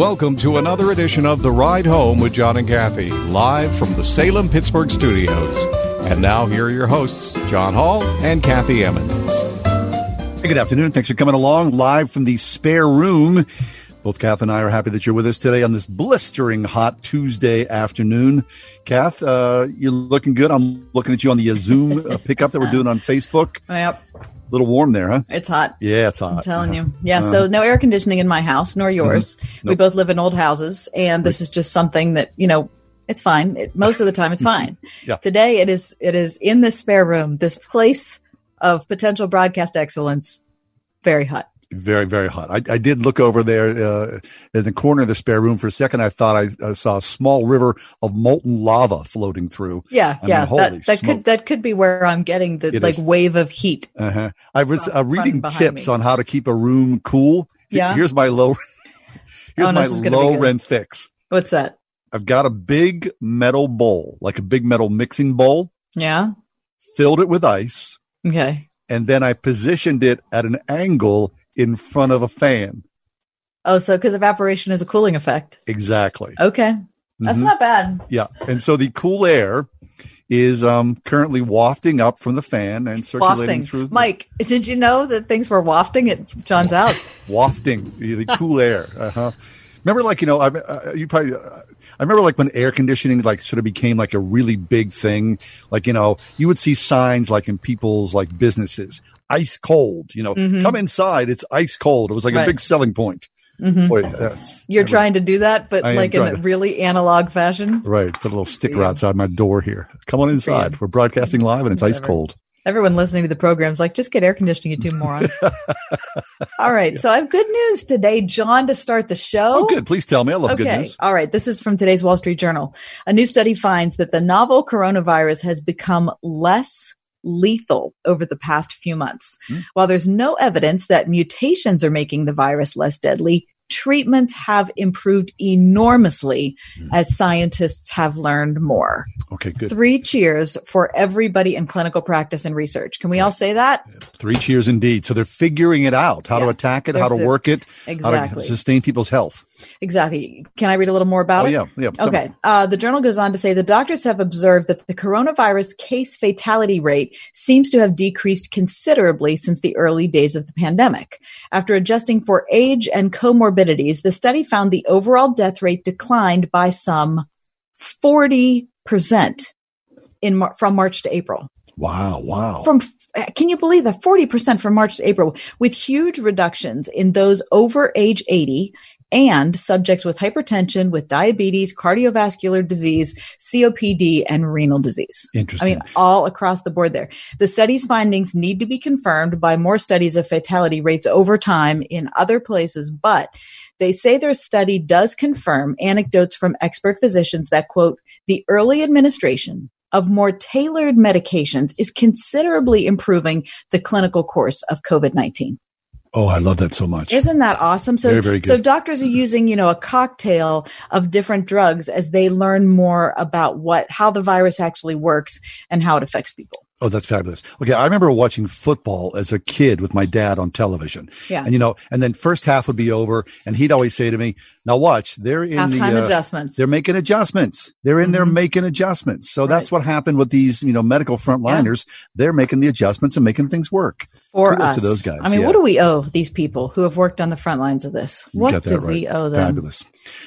Welcome to another edition of The Ride Home with John and Kathy, live from the Salem Pittsburgh studios. And now, here are your hosts, John Hall and Kathy Emmons. Hey, good afternoon. Thanks for coming along live from the spare room. Both Kath and I are happy that you're with us today on this blistering hot Tuesday afternoon. Kath, uh, you're looking good. I'm looking at you on the Zoom uh, pickup that we're doing on Facebook. Yep. A little warm there, huh? It's hot. Yeah, it's hot. I'm telling uh-huh. you. Yeah. So uh-huh. no air conditioning in my house, nor mm-hmm. yours. We Nope. both live in old houses, and this is just something that you know. It's fine. It, most of the time, it's fine. Yeah. Today, it is. It is in this spare room, this place of potential broadcast excellence. Very hot. Very, very hot. I, I did look over there uh, in the corner of the spare room for a second. I thought I uh, saw a small river of molten lava floating through. Yeah, I mean, yeah. holy that that could that could be where I'm getting the It like is. wave of heat. Uh-huh. I was uh, reading tips me. on how to keep a room cool. Yeah. Here's my low. Here's Oh, no, my this is gonna be low rent fix. What's that? I've got a big metal bowl, like a big metal mixing bowl, Yeah. filled it with ice, Okay. and then I positioned it at an angle in front of a fan. Oh, so because evaporation is a cooling effect. Exactly. Okay, that's Mhm. not bad. Yeah. And so the cool air is um, currently wafting up from the fan and circulating Wafting. through. Mike, did you know that things were wafting at John's house? wafting the cool air. Uh-huh. Remember, like you know, I, uh, you probably. Uh, I remember like when air conditioning like sort of became like a really big thing. Like you know, you would see signs like in people's like businesses, ice cold. You know, come inside, it's ice cold. It was like a Mm-hmm. Big selling point. Boy, that's, You're I would- trying to do that, but I like in a to. really analog fashion. right. Put a little sticker Yeah. outside my door here. Come on inside. We're broadcasting live and it's ice cold. Everyone listening to the program's like, just get air conditioning, you two morons. All right. So I have good news today, John, to start the show. Oh, good. Please tell me. I love good news. All right. This is from today's Wall Street Journal. A new study finds that the novel coronavirus has become less lethal over the past few months. Hmm. While there's no evidence that mutations are making the virus less deadly, treatments have improved enormously Hmm. as scientists have learned more. Okay, good. Three cheers for everybody in clinical practice and research. Can we all say that? Three cheers indeed. So they're figuring it out how to attack it, They're- how to work it, how Exactly. to sustain people's health. Exactly. Can I read a little more about Oh, it? yeah. Yeah. Okay. Uh, the journal goes on to say the doctors have observed that the coronavirus case fatality rate seems to have decreased considerably since the early days of the pandemic. After adjusting for age and comorbidities, the study found the overall death rate declined by some 40% in Mar- from March to April Wow. Wow. from can you believe that 40% from March to April with huge reductions in those over age 80 and subjects with hypertension, with diabetes, cardiovascular disease, COPD, and renal disease. Interesting. I mean, all across the board there. The study's findings need to be confirmed by more studies of fatality rates over time in other places, but they say their study does confirm anecdotes from expert physicians that quote, the early administration of more tailored medications is considerably improving the clinical course of COVID-19. Oh, I love that so much. Isn't that awesome? So, Very, very so doctors are using, you know, a cocktail of different drugs as they learn more about what, how the virus actually works and how it affects people. Oh, that's fabulous. Okay, I remember watching football as a kid with my dad on television. Yeah. And you know, and then first half would be over, and he'd always say to me, "Now watch, they're in Halftime the uh, adjustments. They're making adjustments. They're in there Mhm. making adjustments. So that's what happened with these, you know, medical frontliners. They're making the adjustments and making things work. for Kudos us. to those guys, I mean, yeah. what do we owe these people who have worked on the front lines of this? What do right. we owe them? Fabulous.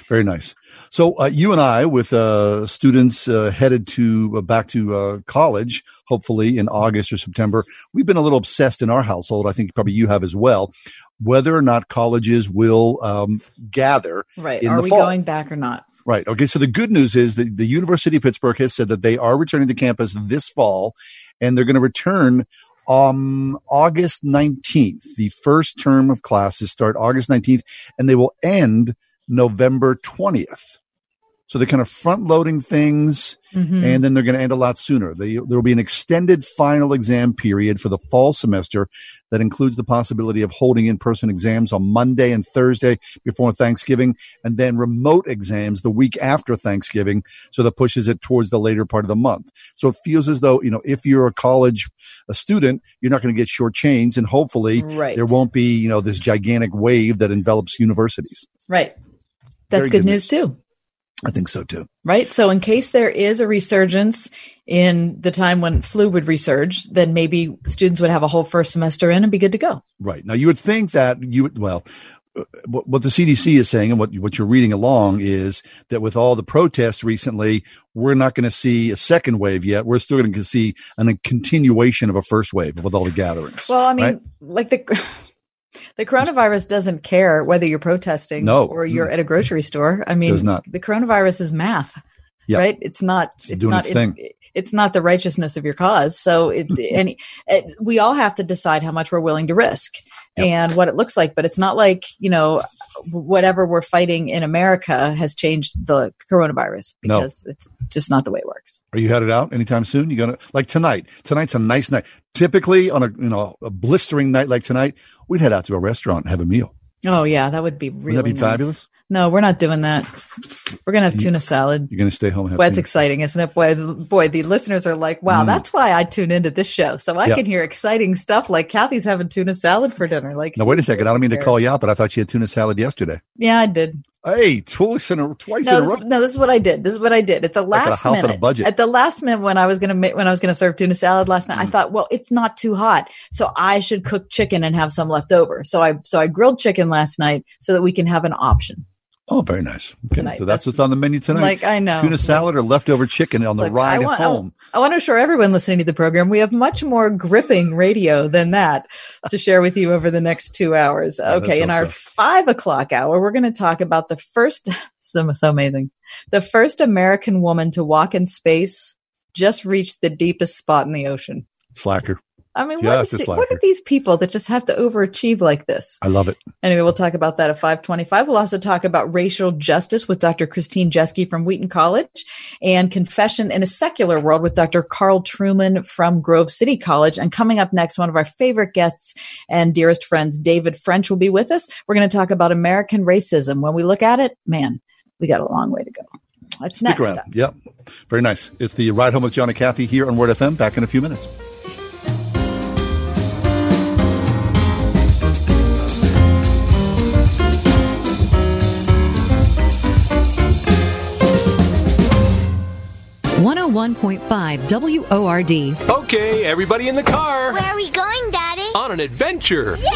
Very nice. So uh, you and I, with uh, students uh, headed to uh, back to uh, college, hopefully in August or September, we've been a little obsessed in our household. I think probably you have as well. Whether or not colleges will um, gather, Right. In Are we fall. going back or not? Right. Okay. So the good news is that the University of Pittsburgh has said that they are returning to campus this fall, and they're going to return um August 19th. The first term of classes start August 19th, and they will end November 20th. So they're kind of front loading things, Mhm. and then they're going to end a lot sooner. They, there will be an extended final exam period for the fall semester that includes the possibility of holding in person exams on Monday and Thursday before Thanksgiving, and then remote exams the week after Thanksgiving. So that pushes it towards the later part of the month. So it feels as though, you know, if you're a college a student, you're not going to get short chains and hopefully Right. there won't be, you know, this gigantic wave that envelops universities. Right. That's good, good news too. I think so too. Right. So, in case there is a resurgence in the time when flu would resurge, then maybe students would have a whole first semester in and be good to go. Right. Now you would think that you would, well, uh, what, what the CDC is saying and what, what you're reading along is that with all the protests recently, we're not going to see a second wave yet. We're still going to see an, a continuation of a first wave with all the gatherings. Well, I mean, right? like the the coronavirus doesn't care whether you're protesting No. or you're at a grocery store. I mean, the coronavirus is math, Yeah. right? It's not. It's It's, not. its. It, it's not the righteousness of your cause. So, it, and it, we all have to decide how much we're willing to risk Yep. and what it looks like. But it's not like you know whatever we're fighting in America has changed the coronavirus No. because it's just not the way it works. Are you headed out anytime soon? You gonna like tonight? Tonight's a nice night. Typically on a you know a blistering night like tonight, we'd head out to a restaurant and have a meal. Oh yeah, that would be really Wouldn't that be nice. fabulous? No, we're not doing that. We're gonna have tuna salad. You're gonna stay home. And it's exciting, isn't it? Boy, the- boy, the listeners are like, "Wow, Mm. that's why I tune into this show, so I Yeah. can hear exciting stuff like Kathy's having tuna salad for dinner." Like, no, wait a second. I don't mean to call you out, but I thought you had tuna salad yesterday. yeah, I did. Hey, twice in a twice No in a this, row. no, this is what I did. This is what I did at the Like last a minute. At the last minute, when I was gonna make, when I was gonna serve tuna salad last night, I Mm. thought, well, it's not too hot, so I should cook chicken and have some left over. So I so I grilled chicken last night so that we can have an option. Oh, very nice. Okay, Tonight. so that's That's- what's on the menu tonight. Like I know tuna salad or leftover chicken on the Look, I ride want- home. I want to assure everyone listening to the program we have much more gripping radio than that to share with you over the next two hours. Yeah, okay, in our so. five o'clock hour, we're going to talk about the first, so, so amazing, the first American woman to walk in space just reached the deepest spot in the ocean. Slacker. I mean, what, the- what are these people that just have to overachieve like this? I love it. Anyway, we'll talk about that at 525. We'll also talk about racial justice with Dr. Christine Jeske from Wheaton College and confession in a secular world with Dr. Carl Trueman from Grove City College. And coming up next, one of our favorite guests and dearest friends, David French, will be with us. We're going to talk about American racism. When we look at it, man, we got a long way to go. That's Stick next around. up. Yep. Very nice. It's the Ride Home with John and Kathy here on Word FM. Back in a few minutes. One hundred one point five WORD. Okay, everybody in the car. Where are we going, Daddy? On an adventure. Yay!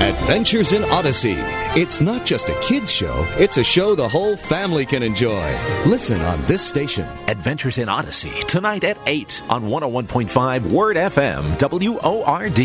Adventures in Odyssey. It's not just a kid's show, it's a show the whole family can enjoy. Listen on this station. Adventures in Odyssey, tonight at 8 on 101.5 Word FM, WORD.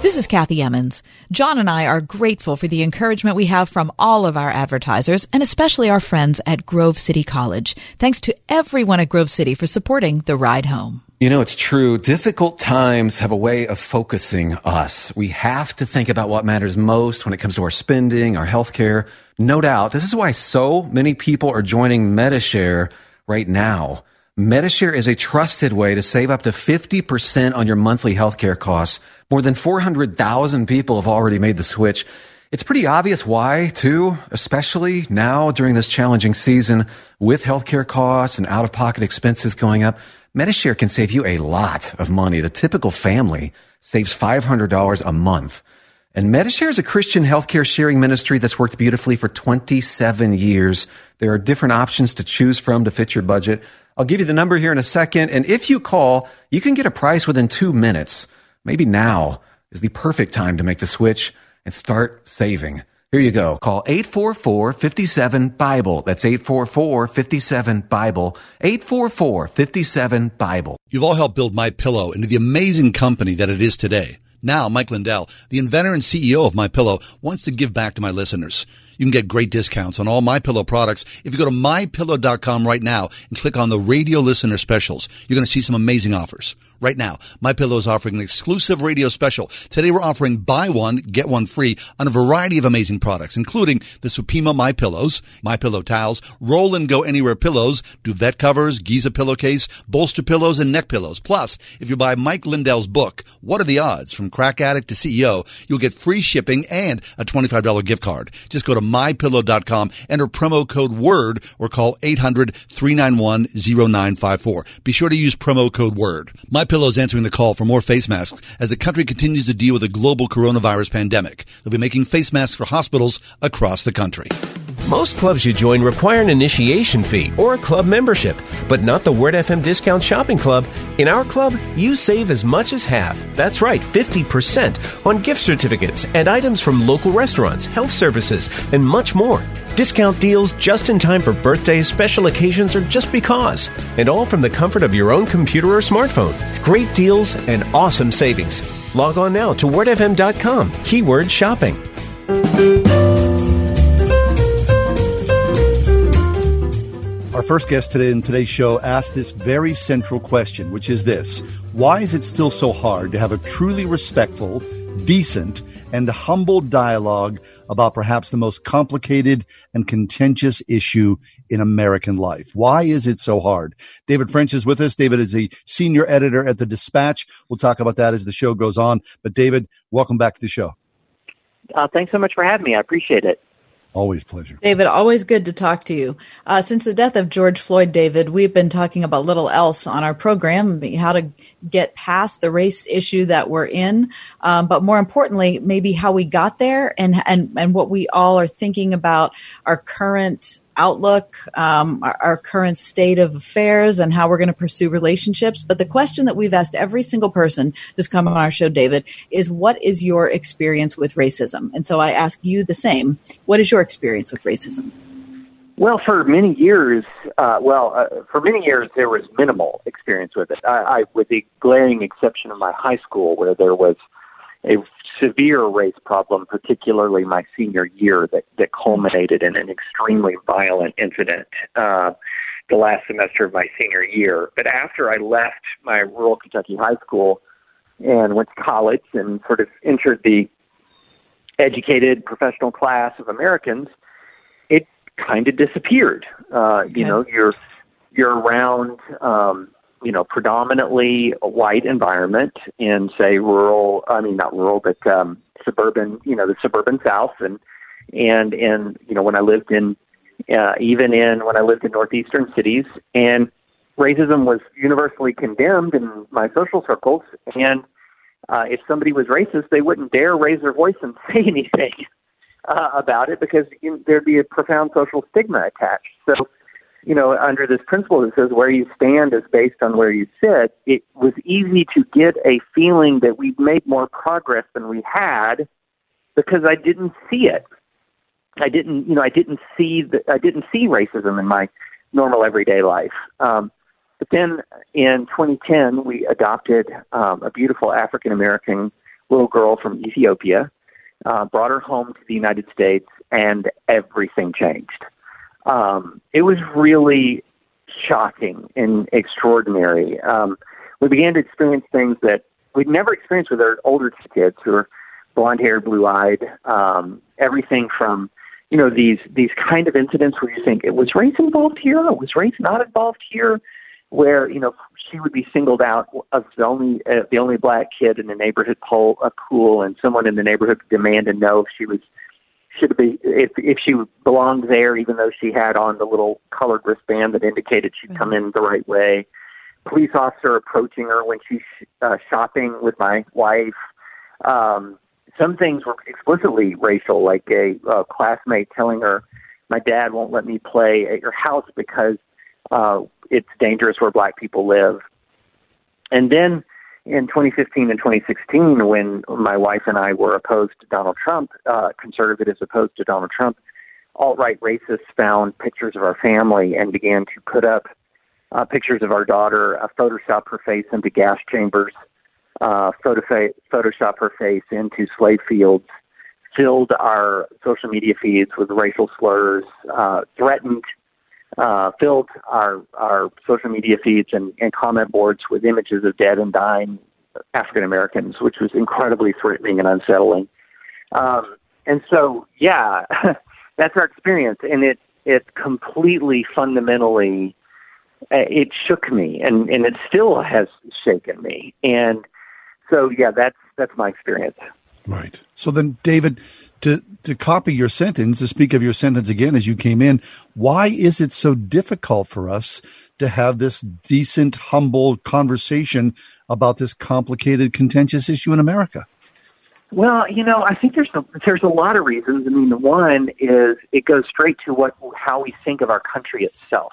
This is Kathy Emmons. John and I are grateful for the encouragement we have from all of our advertisers and especially our friends at Grove City College. Thanks to everyone at Grove City for supporting the ride home. You know, it's true. Difficult times have a way of focusing us. We have to think about what matters most when it comes to our spending, our healthcare. No doubt. This is why so many people are joining Medi-Share right now. Medi-Share is a trusted way to save up to 50% on your monthly healthcare costs. More than 400,000 people have already made the switch. It's pretty obvious why, too, especially now during this challenging season with healthcare costs and out of pocket expenses going up. Medi-Share can save you a lot of money. The typical family saves $500 a month. And Medi-Share is a Christian healthcare sharing ministry that's worked beautifully for 27 years. There are different options to choose from to fit your budget. I'll give you the number here in a second. And if you call, you can get a price within two minutes. Maybe now. is the perfect time to make the switch and start saving. Here you go. Call 844-57-BIBLE. That's 844-57-BIBLE. 844-57-BIBLE. You've all helped build My Pillow into the amazing company that it is today. Now, Mike Lindell, the inventor and CEO of My Pillow, wants to give back to my listeners. You can get great discounts on all My Pillow products if you go to mypillow.com right now and click on the radio listener specials. You're going to see some amazing offers. Right now, My Pillow is offering an exclusive radio special. Today we're offering buy one, get one free on a variety of amazing products, including the Supima My Pillows, My Pillow towels, roll and go anywhere pillows, duvet covers, Giza pillowcase, bolster pillows, and neck pillows. Plus, if you buy Mike Lindell's book, What Are the Odds? From Crack Addict to CEO, you'll get free shipping and a $25 gift card. Just go to mypillow.com, enter promo code WORD or call 800-391-0954. Be sure to use promo code WORD. My Pillow is answering the call for more face masks as the country continues to deal with a global coronavirus pandemic. They'll be making face masks for hospitals across the country. Most clubs you join require an initiation fee or a club membership, but not the Word FM Discount Shopping Club. In our club, you save as much as half. That's right, 50% on gift certificates and items from local restaurants, health services, and much more. Discount deals just in time for birthdays, special occasions, or just because. And all from the comfort of your own computer or smartphone. Great deals and awesome savings. Log on now to wordfm.com, keyword shopping. Our first guest today in today's show asked this very central question, which is this Why is it still so hard to have a truly respectful, decent, and humble dialogue about perhaps the most complicated and contentious issue in American life? Why is it so hard? David French is with us. David is a senior editor at the Dispatch. We'll talk about that as the show goes on. But, David, welcome back to the show. Uh, thanks so much for having me. I appreciate it. Always pleasure. David, always good to talk to you. Uh, since the death of George Floyd, David, we've been talking about little else on our program, how to get past the race issue that we're in, um, but more importantly, maybe how we got there and, and, and what we all are thinking about our current outlook, um, our, our, current state of affairs, and how we're going to pursue relationships. But the question that we've asked every single person who's come on our show, David, is what is your experience with racism? And so I ask you the same. What is your experience with racism? Well, for many years, uh, well, uh, for many years there was minimal experience with it. I, I, with the glaring exception of my high school, where there was a severe race problem, particularly my senior year, that, that culminated in an extremely violent incident uh, the last semester of my senior year. But after I left my rural Kentucky high school and went to college and sort of entered the educated professional class of Americans, it kind of disappeared. Uh, okay. You know, you're you're around um, you know, predominantly white environment in, say, rural, I mean, not rural, but um, suburban, you know, the suburban South. And, and, and, you know, when I lived in, uh, even in, when I lived in northeastern cities, and racism was universally condemned in my social circles. And uh, if somebody was racist, they wouldn't dare raise their voice and say anything uh, about it because you there'd be a profound social stigma attached. So, you know, under this principle that says where you stand is based on where you sit, it was easy to get a feeling that we'd made more progress than we had because I didn't see it. I didn't, you know, I didn't see the, I didn't see racism in my normal everyday life. Um, but then in 2010, we adopted um, a beautiful African American little girl from Ethiopia, uh, brought her home to the United States, and everything changed um, it was really shocking and extraordinary. Um, we began to experience things that we'd never experienced with our older kids who are blonde haired, blue eyed, um, everything from you know these these kind of incidents where you think it was race involved here, was race not involved here, where you know she would be singled out as the only uh, the only black kid in the neighborhood pool, a pool, and someone in the neighborhood could demand to know if she was should be if if she belonged there, even though she had on the little colored wristband that indicated she'd mm-hmm. come in the right way. Police officer approaching her when she's uh, shopping with my wife. Um, some things were explicitly racial, like a uh, classmate telling her, "My dad won't let me play at your house because uh, it's dangerous where black people live." And then in 2015 and 2016, when my wife and I were opposed to Donald Trump, uh, conservatives opposed to Donald Trump, alt right racists found pictures of our family and began to put up uh, pictures of our daughter, uh, Photoshop her face into gas chambers, uh, Photoshop her face into slave fields, filled our social media feeds with racial slurs, uh, threatened, uh, filled our our social media feeds and, and comment boards with images of dead and dying African Americans, which was incredibly threatening and unsettling. Um, and so, yeah, that's our experience, and it it completely fundamentally uh, it shook me, and and it still has shaken me, and so yeah, that's that's my experience. Right. So then, David, to to copy your sentence, to speak of your sentence again as you came in, why is it so difficult for us to have this decent, humble conversation about this complicated, contentious issue in America? Well, you know, I think there's a, there's a lot of reasons. I mean, the one is it goes straight to what how we think of our country itself.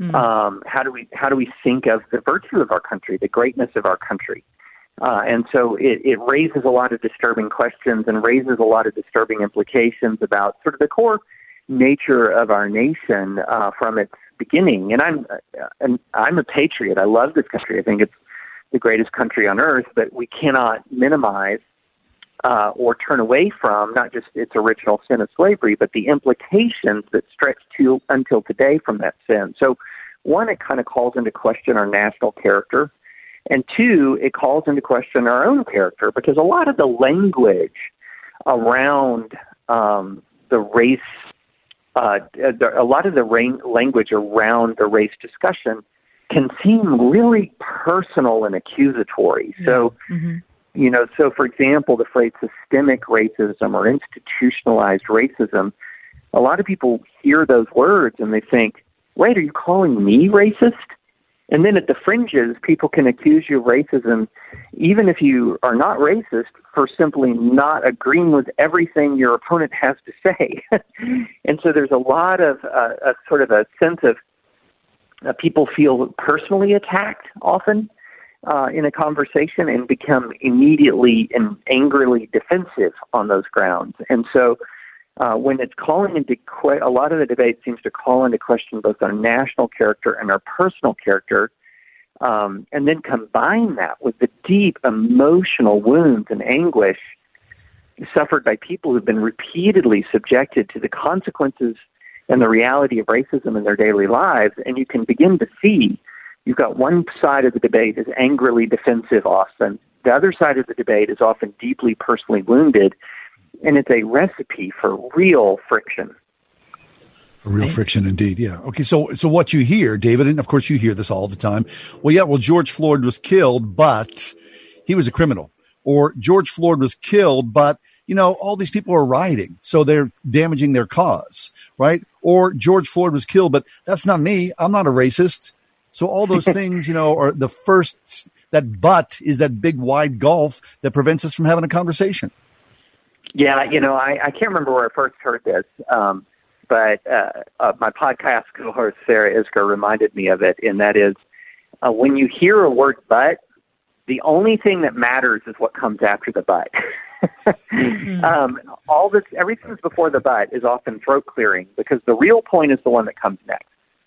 Mm. Um, how do we how do we think of the virtue of our country, the greatness of our country? Uh, and so it, it raises a lot of disturbing questions and raises a lot of disturbing implications about sort of the core nature of our nation uh, from its beginning. And I'm uh, and I'm a patriot. I love this country. I think it's the greatest country on earth. But we cannot minimize uh, or turn away from not just its original sin of slavery, but the implications that stretch to until today from that sin. So, one, it kind of calls into question our national character, and two, it calls into question our own character because a lot of the language around um, the race, uh, a lot of the language around the race discussion can seem really personal and accusatory. So. Mm-hmm you know, so for example, the phrase systemic racism or institutionalized racism, a lot of people hear those words and they think, wait, are you calling me racist? And then at the fringes, people can accuse you of racism, even if you are not racist, for simply not agreeing with everything your opponent has to say. and so there's a lot of uh, a sort of a sense of uh, people feel personally attacked often uh, in a conversation and become immediately and angrily defensive on those grounds. And so uh, when it's calling into que- a lot of the debate seems to call into question both our national character and our personal character, um, and then combine that with the deep emotional wounds and anguish suffered by people who've been repeatedly subjected to the consequences and the reality of racism in their daily lives, and you can begin to see you've got one side of the debate is angrily defensive often. The other side of the debate is often deeply personally wounded, and it's a recipe for real friction. For real friction, indeed. Yeah. Okay. So, so what you hear, David, and of course you hear this all the time. Well, yeah. Well, George Floyd was killed, but he was a criminal. Or George Floyd was killed, but you know all these people are rioting, so they're damaging their cause, right? Or George Floyd was killed, but that's not me. I'm not a racist. So all those things, you know, are the first, that but is that big wide gulf that prevents us from having a conversation. Yeah, you know, I, I can't remember where I first heard this, um, but uh, uh, my podcast co-host Sarah Isgur reminded me of it, and that is uh, when you hear a word "but," the only thing that matters is what comes after the "but." mm-hmm. um, all this, everything before the "but" is often throat clearing because the real point is the one that comes next.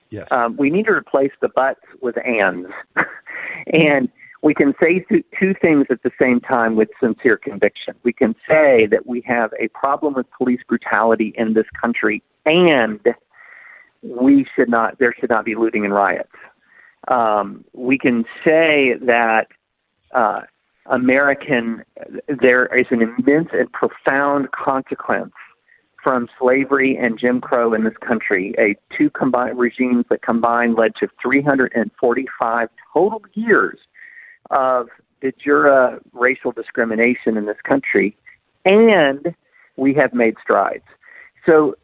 Yes. Um, we need to replace the buts with ands. and we can say th- two things at the same time with sincere conviction. We can say that we have a problem with police brutality in this country and we should not, there should not be looting and riots. Um, we can say that uh, American, there is an immense and profound consequence from slavery and Jim Crow in this country, a two combined regimes that combined led to 345 total years of de jure racial discrimination in this country, and we have made strides. So,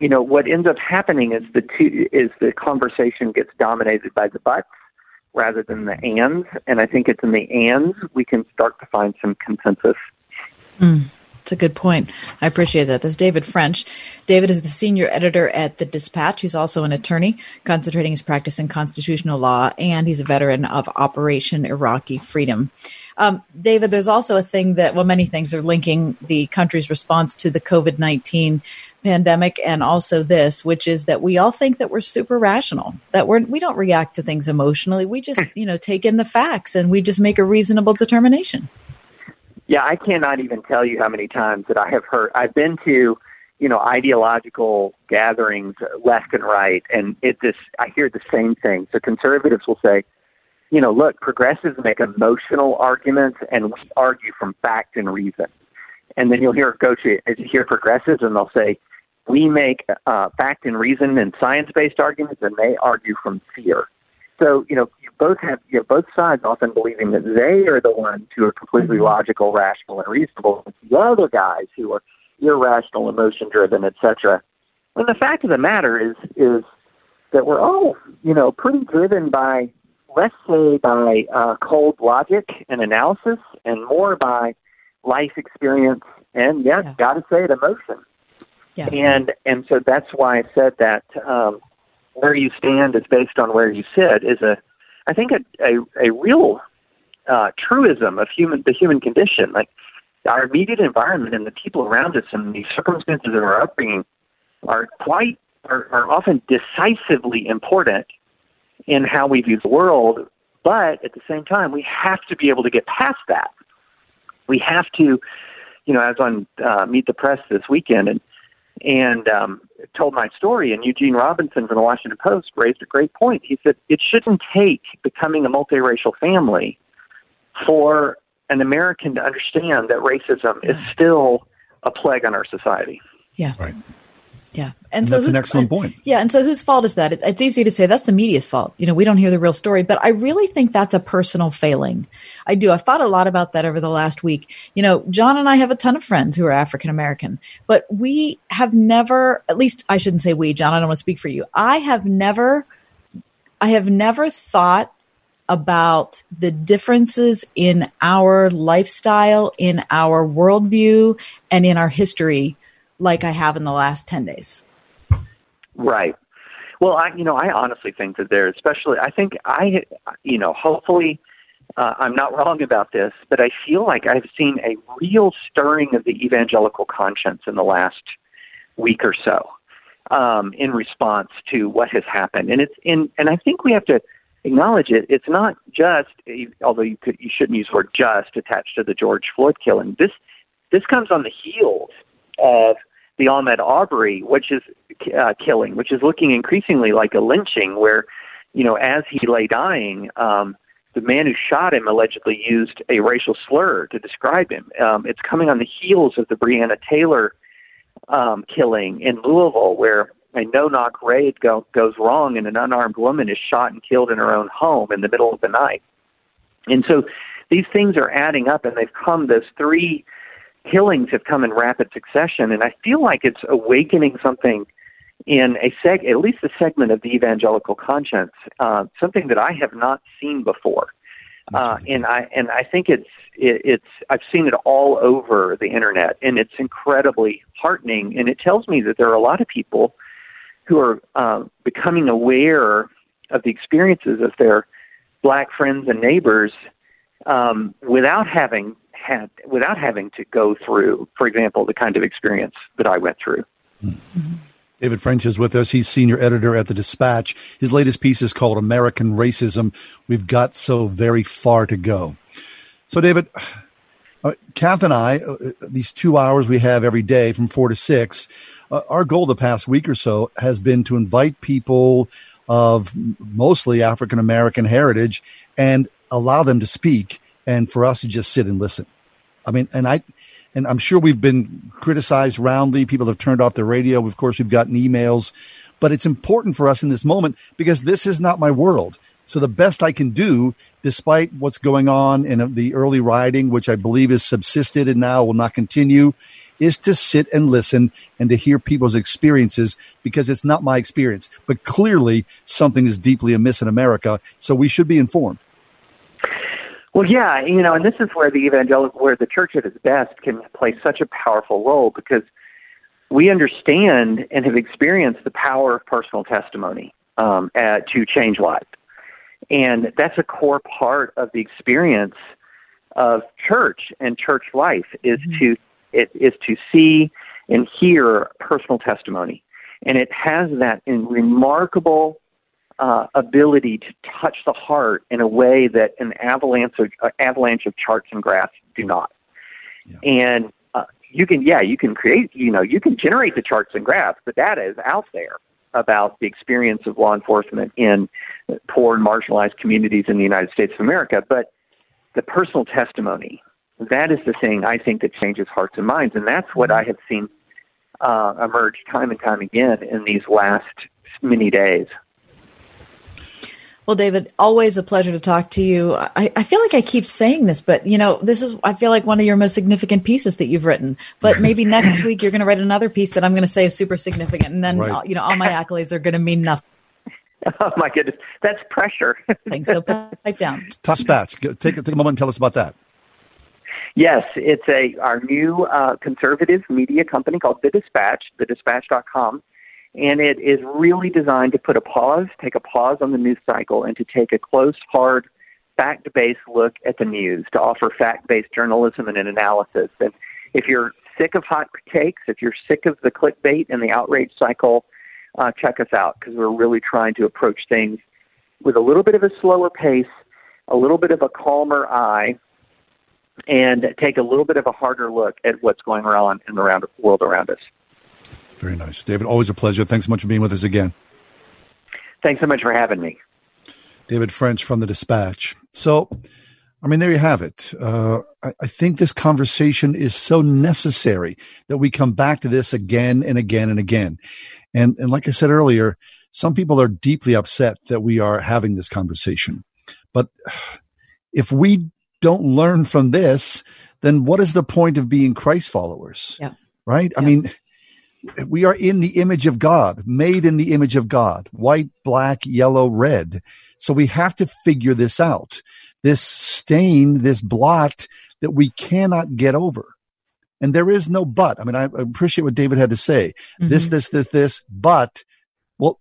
you know, what ends up happening is the two is the conversation gets dominated by the buts rather than the ands, and I think it's in the ands we can start to find some consensus. Mm. It's a good point. I appreciate that. That's David French. David is the senior editor at The Dispatch. He's also an attorney, concentrating his practice in constitutional law, and he's a veteran of Operation Iraqi Freedom. Um, David, there's also a thing that, well, many things are linking the country's response to the COVID 19 pandemic and also this, which is that we all think that we're super rational, that we're, we don't react to things emotionally. We just, you know, take in the facts and we just make a reasonable determination. Yeah, I cannot even tell you how many times that I have heard. I've been to, you know, ideological gatherings left and right, and it this I hear the same thing. So conservatives will say, you know, look, progressives make emotional arguments, and we argue from fact and reason. And then you'll hear go to as you hear progressives, and they'll say, we make uh, fact and reason and science-based arguments, and they argue from fear. So you know, both have you have both sides often believing that they are the ones who are completely mm-hmm. logical, rational, and reasonable. It's the other guys who are irrational, emotion-driven, etc. And the fact of the matter is is that we're all you know pretty driven by let's say by uh, cold logic and analysis, and more by life experience and yes, yeah. got to say it, emotion. Yeah. And and so that's why I said that um, where you stand is based on where you sit is a, I think a a, a real uh, truism of human the human condition. Like our immediate environment and the people around us and the circumstances of our upbringing are quite are, are often decisively important in how we view the world. But at the same time, we have to be able to get past that. We have to, you know, I was on uh, Meet the Press this weekend, and and um, told my story. And Eugene Robinson from the Washington Post raised a great point. He said it shouldn't take becoming a multiracial family for an American to understand that racism yeah. is still a plague on our society. Yeah. Right. Yeah, and, and so that's an excellent point. Yeah, and so whose fault is that? It's easy to say that's the media's fault. You know, we don't hear the real story, but I really think that's a personal failing. I do. I've thought a lot about that over the last week. You know, John and I have a ton of friends who are African American, but we have never, at least I shouldn't say we, John. I don't want to speak for you. I have never, I have never thought about the differences in our lifestyle, in our worldview, and in our history like I have in the last 10 days. Right. Well, I, you know, I honestly think that there, especially, I think I, you know, hopefully, uh, I'm not wrong about this, but I feel like I've seen a real stirring of the evangelical conscience in the last week or so, um, in response to what has happened, and it's in, and I think we have to acknowledge it. It's not just, although you could, you shouldn't use the word just attached to the George Floyd killing. This, this comes on the heels of the Ahmaud Arbery, which is uh, killing, which is looking increasingly like a lynching, where you know as he lay dying, um, the man who shot him allegedly used a racial slur to describe him. Um, it's coming on the heels of the Breonna Taylor um, killing in Louisville, where a no-knock raid go, goes wrong and an unarmed woman is shot and killed in her own home in the middle of the night. And so these things are adding up, and they've come. Those three killings have come in rapid succession, and I feel like it's awakening something in a seg, at least a segment of the evangelical conscience, uh, something that I have not seen before. Uh, and I and I think it's it, it's I've seen it all over the internet, and it's incredibly heartening. And it tells me that there are a lot of people who are uh, becoming aware of the experiences of their black friends and neighbors um, without having had without having to go through, for example, the kind of experience that I went through. Mm-hmm. David French is with us. He's senior editor at the Dispatch. His latest piece is called American Racism. We've got so very far to go. So, David, uh, Kath and I, uh, these two hours we have every day from four to six, uh, our goal the past week or so has been to invite people of mostly African American heritage and allow them to speak and for us to just sit and listen. I mean, and I, and I'm sure we've been criticized roundly. People have turned off the radio. Of course, we've gotten emails, but it's important for us in this moment because this is not my world. So the best I can do, despite what's going on in the early rioting, which I believe is subsisted and now will not continue, is to sit and listen and to hear people's experiences because it's not my experience. But clearly something is deeply amiss in America. So we should be informed. Well, yeah, you know, and this is where the evangelical, where the church at its best can play such a powerful role because we understand and have experienced the power of personal testimony um, uh, to change lives, and that's a core part of the experience of church and church life is mm-hmm. to it is to see and hear personal testimony, and it has that in remarkable uh, ability to touch the heart in a way that an avalanche of, uh, avalanche of charts and graphs do not. Yeah. And uh, you can, yeah, you can create, you know, you can generate the charts and graphs. The data is out there about the experience of law enforcement in poor and marginalized communities in the United States of America. But the personal testimony, that is the thing I think that changes hearts and minds. And that's what I have seen uh, emerge time and time again in these last many days. Well, David, always a pleasure to talk to you. I, I, feel like I keep saying this, but you know, this is, I feel like one of your most significant pieces that you've written. But maybe next week you're going to write another piece that I'm going to say is super significant. And then, right. you know, all my accolades are going to mean nothing. Oh my goodness. That's pressure. Thanks. So pipe down. Dispatch. Take, take a moment and tell us about that. Yes, it's a, our new uh, conservative media company called The Dispatch, thedispatch.com and it is really designed to put a pause, take a pause on the news cycle, and to take a close, hard, fact based look at the news, to offer fact based journalism and an analysis. And if you're sick of hot takes, if you're sick of the clickbait and the outrage cycle, uh, check us out because we're really trying to approach things with a little bit of a slower pace, a little bit of a calmer eye, and take a little bit of a harder look at what's going on in the world around us. Very nice. David, always a pleasure. Thanks so much for being with us again. Thanks so much for having me. David French from the Dispatch. So, I mean, there you have it. Uh, I, I, think this conversation is so necessary that we come back to this again and again and again. And, and like I said earlier, some people are deeply upset that we are having this conversation. But if we don't learn from this, then what is the point of being Christ followers? Yeah. Right? Yeah. I mean, we are in the image of God, made in the image of God, white, black, yellow, red. So we have to figure this out. This stain, this blot that we cannot get over. And there is no but. I mean, I appreciate what David had to say. Mm-hmm. This, this, this, this, but, well,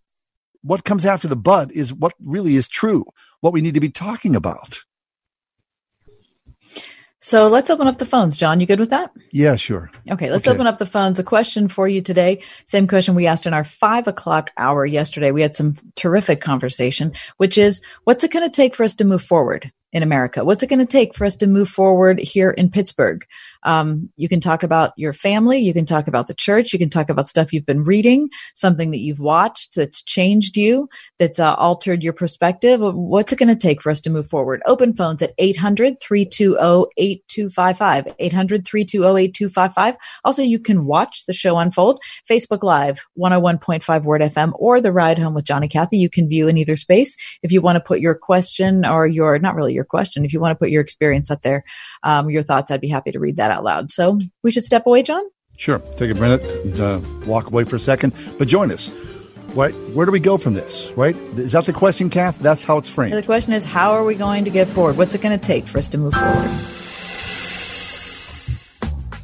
what comes after the but is what really is true, what we need to be talking about. So let's open up the phones. John, you good with that? Yeah, sure. Okay, let's okay. open up the phones. A question for you today. Same question we asked in our five o'clock hour yesterday. We had some terrific conversation, which is what's it going to take for us to move forward? in America? What's it going to take for us to move forward here in Pittsburgh? Um, you can talk about your family. You can talk about the church. You can talk about stuff you've been reading, something that you've watched that's changed you, that's uh, altered your perspective. What's it going to take for us to move forward? Open phones at 800 320 8255. 800 320 8255. Also, you can watch the show unfold. Facebook Live, 101.5 Word FM, or The Ride Home with Johnny and Kathy. You can view in either space. If you want to put your question or your, not really your question. If you want to put your experience up there, um, your thoughts, I'd be happy to read that out loud. So we should step away, John? Sure. Take a minute, and, uh, walk away for a second, but join us. Right, where do we go from this? Right? Is that the question, Kath? That's how it's framed. The question is, how are we going to get forward? What's it going to take for us to move forward?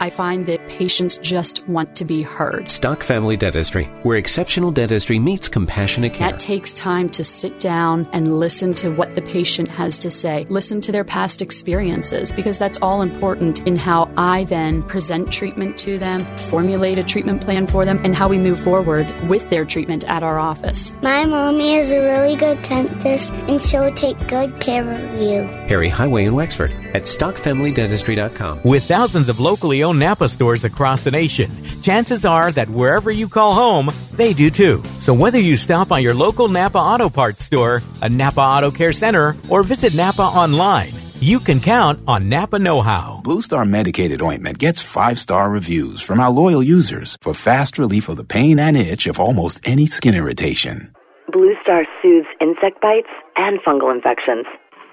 I find that patients just want to be heard. Stock Family Dentistry, where exceptional dentistry meets compassionate care. That takes time to sit down and listen to what the patient has to say, listen to their past experiences, because that's all important in how I then present treatment to them, formulate a treatment plan for them, and how we move forward with their treatment at our office. My mommy is a really good dentist, and she'll take good care of you. Perry Highway in Wexford at stockfamilydentistry.com. With thousands of locally owned Napa stores across the nation, chances are that wherever you call home, they do too. So whether you stop by your local Napa Auto Parts store, a Napa Auto Care Center, or visit Napa online, you can count on Napa Know How. Blue Star medicated ointment gets five star reviews from our loyal users for fast relief of the pain and itch of almost any skin irritation. Blue Star soothes insect bites and fungal infections.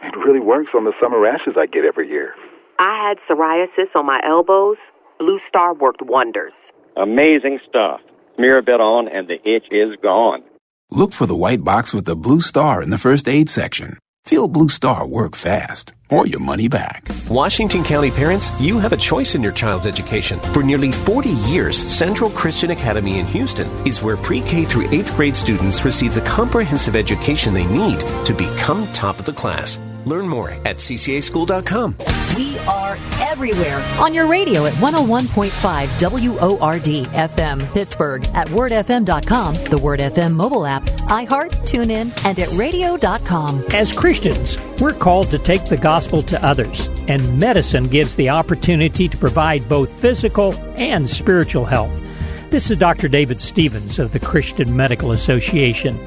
It really works on the summer rashes I get every year. I had psoriasis on my elbows. Blue Star worked wonders. Amazing stuff. Smear a bit on and the itch is gone. Look for the white box with the blue star in the first aid section. Feel Blue Star work fast or your money back. Washington County parents, you have a choice in your child's education. For nearly 40 years, Central Christian Academy in Houston is where pre K through 8th grade students receive the comprehensive education they need to become top of the class. Learn more at ccaschool.com. We are everywhere on your radio at 101.5 WORD FM Pittsburgh, at wordfm.com, the Word FM mobile app, iHeart, TuneIn, and at radio.com. As Christians, we're called to take the gospel to others, and medicine gives the opportunity to provide both physical and spiritual health. This is Dr. David Stevens of the Christian Medical Association.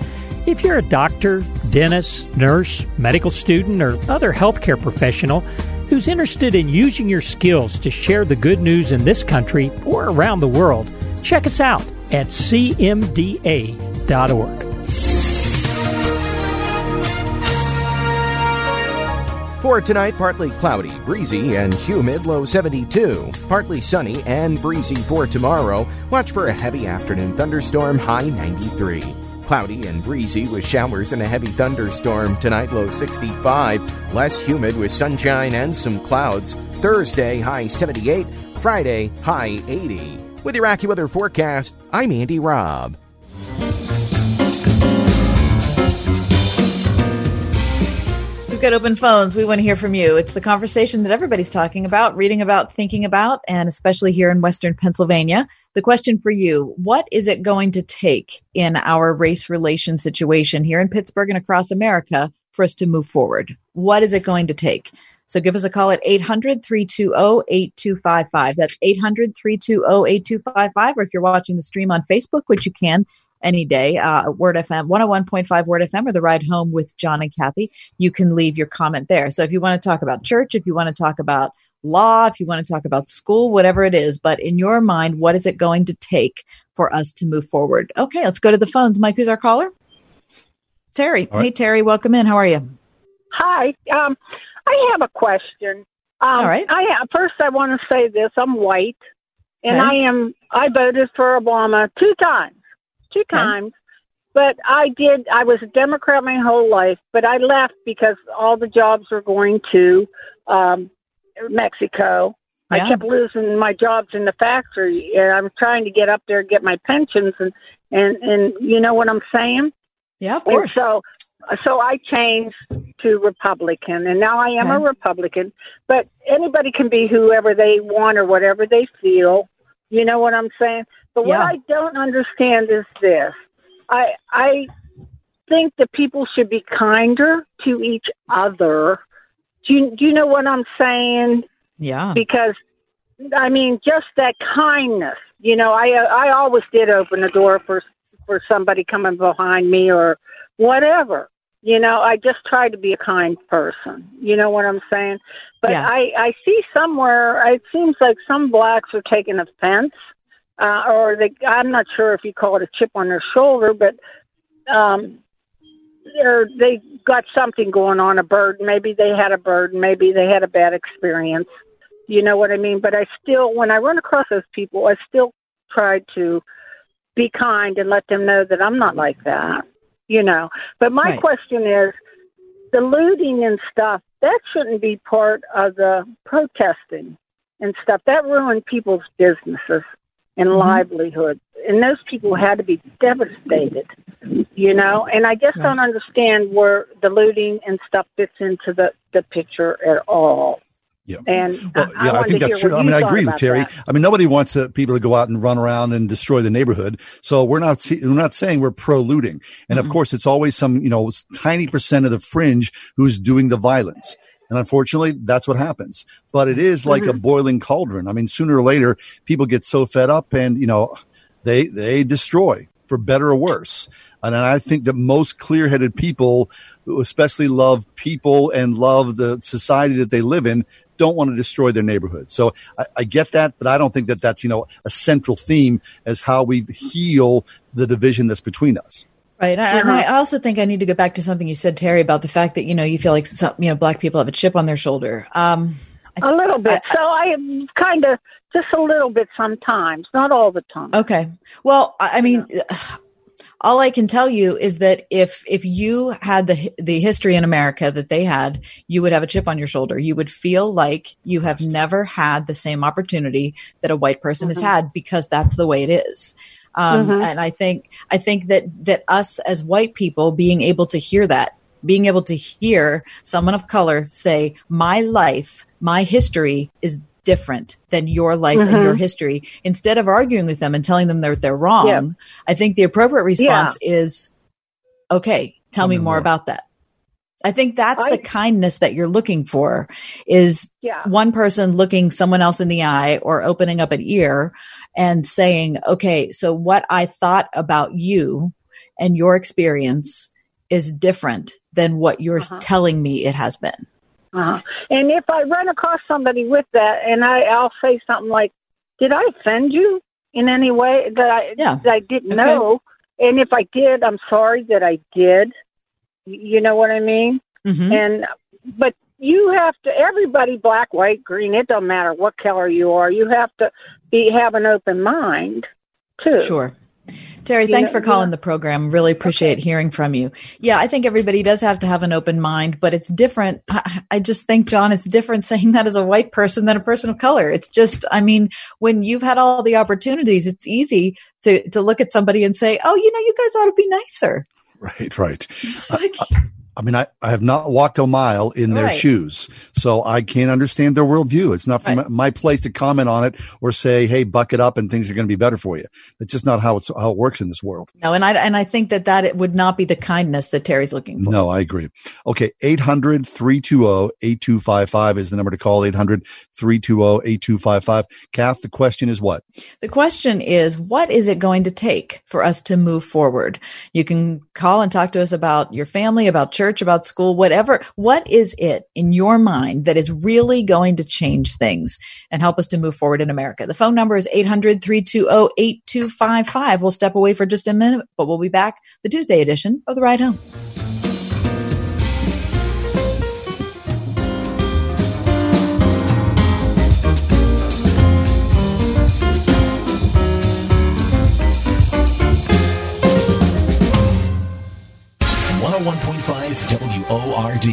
If you're a doctor, dentist, nurse, medical student, or other healthcare professional who's interested in using your skills to share the good news in this country or around the world, check us out at cmda.org. For tonight, partly cloudy, breezy, and humid, low 72. Partly sunny and breezy for tomorrow. Watch for a heavy afternoon thunderstorm, high 93. Cloudy and breezy with showers and a heavy thunderstorm. Tonight, low 65. Less humid with sunshine and some clouds. Thursday, high 78. Friday, high 80. With your AccuWeather forecast, I'm Andy Robb. We've got open phones. We want to hear from you. It's the conversation that everybody's talking about, reading about, thinking about, and especially here in Western Pennsylvania. The question for you What is it going to take in our race relation situation here in Pittsburgh and across America for us to move forward? What is it going to take? So give us a call at 800 320 8255. That's 800 320 8255. Or if you're watching the stream on Facebook, which you can any day, uh, Word FM, 101.5 Word FM, or the ride home with John and Kathy, you can leave your comment there. So if you want to talk about church, if you want to talk about law, if you want to talk about school, whatever it is, but in your mind, what is it going to take for us to move forward? Okay, let's go to the phones. Mike, who's our caller? Terry. All right. Hey, Terry, welcome in. How are you? Hi. Um, I have a question. Um, All right. I have, first, I want to say this: I'm white, and Okay. I am. I voted for Obama two times, two times. But I did. I was a Democrat my whole life, but I left because all the jobs were going to um, Mexico. I kept losing my jobs in the factory, and I'm trying to get up there and get my pensions, and and and you know what I'm saying? Yeah, of And course. so, so I changed to Republican, and now I am a Republican. But anybody can be whoever they want or whatever they feel. You know what I'm saying? But Yeah. what I don't understand is this: I I think that people should be kinder to each other. Do you, do you know what I'm saying? Yeah. Because I mean, just that kindness. You know, I I always did open the door for for somebody coming behind me or whatever. You know, I just try to be a kind person. You know what I'm saying? But Yeah. I I see somewhere it seems like some blacks are taking offense, uh, or they I'm not sure if you call it a chip on their shoulder, but um, or they got something going on a burden. Maybe they had a burden. Maybe they had a bad experience. You know what I mean? But I still, when I run across those people, I still try to be kind and let them know that I'm not like that. You know. But my Right. question is, the looting and stuff that shouldn't be part of the protesting. and stuff. That ruined people's businesses and Mm-hmm. livelihood. And those people had to be devastated, you know. And I just don't understand where the looting and stuff fits into the the picture at all. Yeah. And Well, I, yeah, I, wanted think that's true. I mean, I agree with Terry. that. I mean, nobody wants uh, people to go out and run around and destroy the neighborhood. So we're not see, we're not saying we're pro looting. And Mm-hmm. of course, it's always some you know tiny percent of the fringe who's doing the violence. And unfortunately, that's what happens. But it is like a Mm-hmm. boiling cauldron. I mean, sooner or later, people get so fed up, and you know, they they destroy for better or worse. And I think that most clear-headed people, who especially love people and love the society that they live in, don't want to destroy their neighborhood. So I, I get that, but I don't think that that's you know a central theme as how we heal the division that's between us. Right. And I also think I need to go back to something you said, Terry, about the fact that, you know, you feel like some, you know, black people have a chip on their shoulder. Um, a little bit. so I kind of just a little bit sometimes, not all the time. Okay. Well, I I mean, all I can tell you is that if if you had the the history in America that they had, you would have a chip on your shoulder. You would feel like you have never had the same opportunity that a white person has Mhm. had because that's the way it is. Um, Mhm. And I think I think that that us as white people being able to hear that, being able to hear someone of color say, "My life, my history is." different than your life and Mhm. your history instead of arguing with them and telling them they're they're wrong Yeah. i think the appropriate response is okay tell, me, more, about that i think that's the kindness that you're looking for is Yeah. one person looking someone else in the eye or opening up an ear and saying okay so what i thought about you and your experience is different than what you're telling me it has been Uh-huh. And if I run across somebody with that, and I, I'll say something like, "Did I offend you in any way that I that I didn't Okay. know?" And if I did, I'm sorry that I did. You know what I mean? Mhm. And but you have to. Everybody, black, white, green. It doesn't matter what color you are. You have to be have an open mind too. Sure. Terry, You thanks know- for calling the program. Really appreciate hearing from you. Yeah, I think everybody does have to have an open mind, but it's different. I, I just think, John, it's different saying that as a white person than a person of color. It's just, I mean, when you've had all the opportunities, it's easy to, to look at somebody and say, oh, you know, you guys ought to be nicer. Right, right. I, I mean, I, I have not walked a mile in their Right. shoes, so I can't understand their worldview. It's not from my, my place to comment on it or say, "Hey, buck it up and things are going to be better for you." That's just not how it's how it works in this world. No, and I, and I think that that it would not be the kindness that Terry's looking for. No, I agree. Okay, 800-320-8255 is the number to call, 800-320-8255. Kath, the question is what? The question is, what is it going to take for us to move forward? You can call and talk to us about your family, about church, about school, whatever. What is it in your mind that is really going to change things and help us to move forward in America? The phone number is 800-320-8255. We'll step away for just a minute, but we'll be back the Tuesday edition of The Ride Home. Point five W O R D.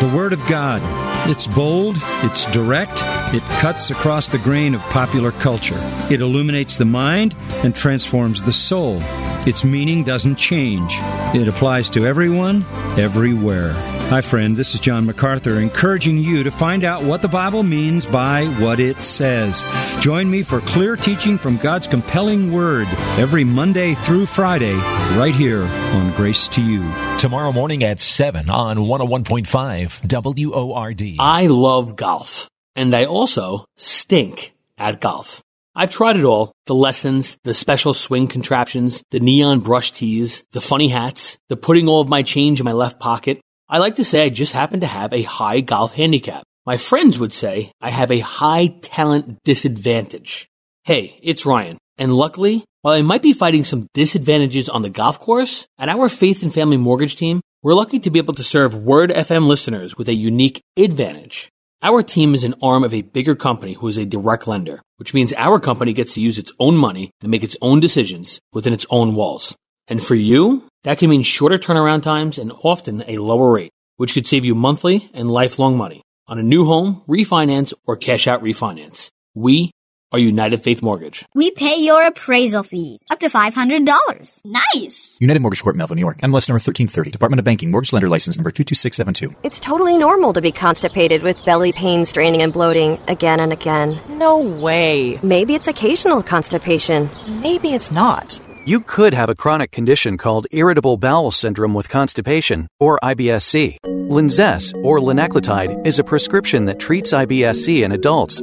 The Word of God. It's bold, it's direct, it cuts across the grain of popular culture. It illuminates the mind and transforms the soul. Its meaning doesn't change. It applies to everyone, everywhere. Hi, friend. This is John MacArthur, encouraging you to find out what the Bible means by what it says. Join me for clear teaching from God's compelling Word every Monday through Friday, right here on Grace to You. Tomorrow morning at 7 on 101.5 WORD. I love golf, and I also stink at golf. I've tried it all the lessons, the special swing contraptions, the neon brush tees, the funny hats, the putting all of my change in my left pocket. I like to say I just happen to have a high golf handicap. My friends would say I have a high talent disadvantage. Hey, it's Ryan, and luckily, while I might be fighting some disadvantages on the golf course, at our Faith and Family Mortgage team, we're lucky to be able to serve Word FM listeners with a unique advantage. Our team is an arm of a bigger company who is a direct lender, which means our company gets to use its own money and make its own decisions within its own walls. And for you, that can mean shorter turnaround times and often a lower rate, which could save you monthly and lifelong money. on a new home, refinance, or cash out refinance. We are United Faith Mortgage. We pay your appraisal fees up to $500. Nice. United Mortgage Corp, Melville, New York. MLS number 1330. Department of Banking. Mortgage Lender License number 22672. It's totally normal to be constipated with belly pain, straining, and bloating again and again. No way. Maybe it's occasional constipation. Maybe it's not. You could have a chronic condition called irritable bowel syndrome with constipation, or IBSC. Linzess, or linaclotide, is a prescription that treats IBSC in adults.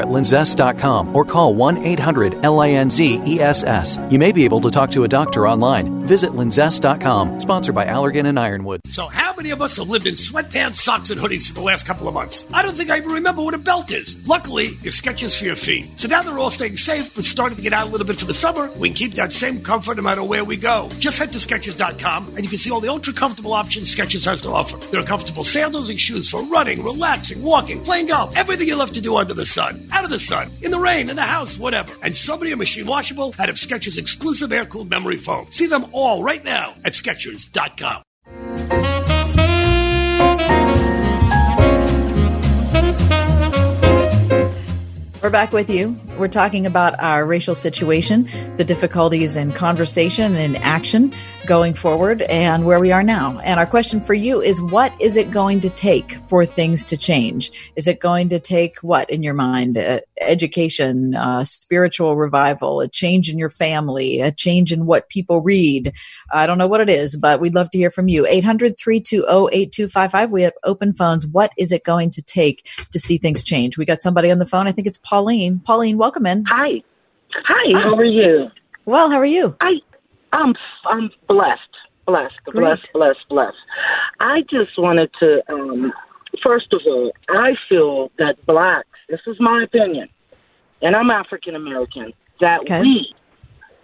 at linzess.com or call 1 800 LINZESS. You may be able to talk to a doctor online. Visit linzess.com, sponsored by Allergan and Ironwood. So, how many of us have lived in sweatpants, socks, and hoodies for the last couple of months? I don't think I even remember what a belt is. Luckily, it's Skechers for your feet. So now they're all staying safe, but starting to get out a little bit for the summer. We can keep that same comfort no matter where we go. Just head to Skechers.com and you can see all the ultra comfortable options Skechers has to offer. There are comfortable sandals and shoes for running, relaxing, walking, playing golf, everything you love to do under the sun, out of the sun, in the rain, in the house, whatever. And so many are machine washable out of Skechers exclusive air cooled memory foam. See them all right now at Skechers.com. We're back with you. We're talking about our racial situation, the difficulties in conversation and action going forward, and where we are now. And our question for you is what is it going to take for things to change? Is it going to take what in your mind? Uh, education, uh, spiritual revival, a change in your family, a change in what people read? I don't know what it is, but we'd love to hear from you. 800 320 8255. We have open phones. What is it going to take to see things change? We got somebody on the phone. I think it's Pauline. Pauline, welcome in. Hi. Hi, how are you? Well, how are you? I I'm I'm blessed. Blessed, Great. blessed, blessed, blessed. I just wanted to um first of all, I feel that blacks, this is my opinion, and I'm African American, that Okay. we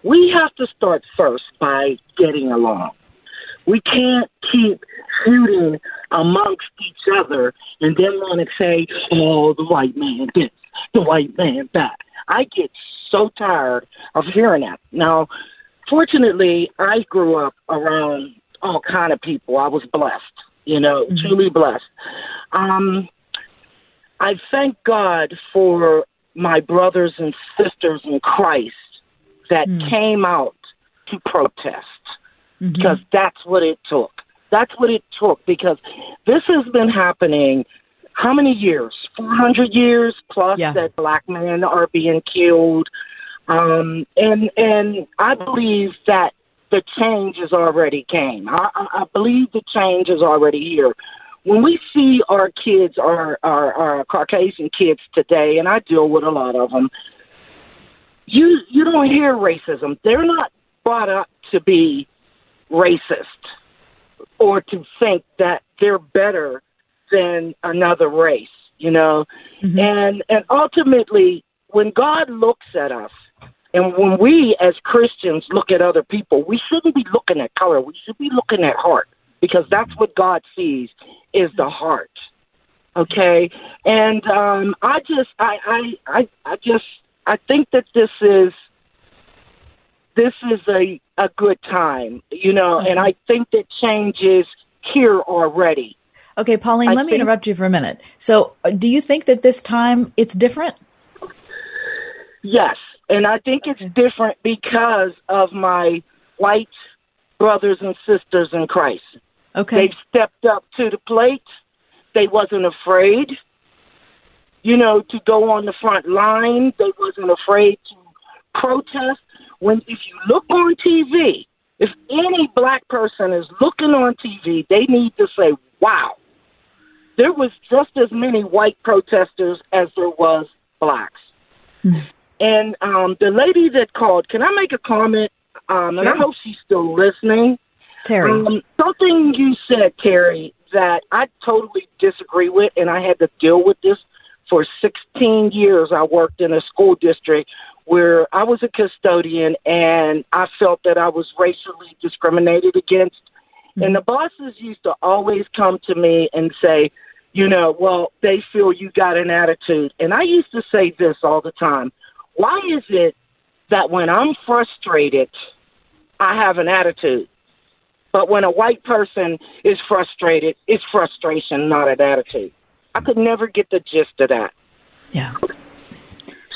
we have to start first by getting along. We can't keep shooting amongst each other and then want to say, oh, the white man this, the white man that. I get so tired of hearing that. Now, fortunately, I grew up around all kind of people. I was blessed, you know, mm-hmm. truly blessed. Um, I thank God for my brothers and sisters in Christ that mm. came out to protest mm-hmm. because that's what it took. That's what it took because this has been happening how many years? 400 years plus Yeah. that black men are being killed. Um, and, and I believe that the change has already came. I, I, believe the change is already here. When we see our kids, our, our, our Caucasian kids today, and I deal with a lot of them, you you don't hear racism. They're not brought up to be racist or to think that they're better than another race, you know. And and ultimately when God looks at us and when we as Christians look at other people, we shouldn't be looking at color. We should be looking at heart because that's what God sees is the heart. Okay? And um I just I I I, I just I think that this is this is a a good time, you know, and I think that change is here already. Okay, Pauline, I let me interrupt you for a minute. So, uh, do you think that this time it's different? Yes, and I think it's different because of my white brothers and sisters in Christ. Okay. They've stepped up to the plate. They wasn't afraid, you know, to go on the front line. They wasn't afraid to protest. When if you look on TV, if any black person is looking on TV, they need to say, "Wow." There was just as many white protesters as there was blacks. Hmm. And um, the lady that called, can I make a comment? Um, And I hope she's still listening. Terry. Um, something you said, Terry, that I totally disagree with, and I had to deal with this for 16 years. I worked in a school district where I was a custodian, and I felt that I was racially discriminated against. And the bosses used to always come to me and say, you know, well, they feel you got an attitude. And I used to say this all the time. Why is it that when I'm frustrated, I have an attitude? But when a white person is frustrated, it's frustration, not an attitude. I could never get the gist of that. Yeah.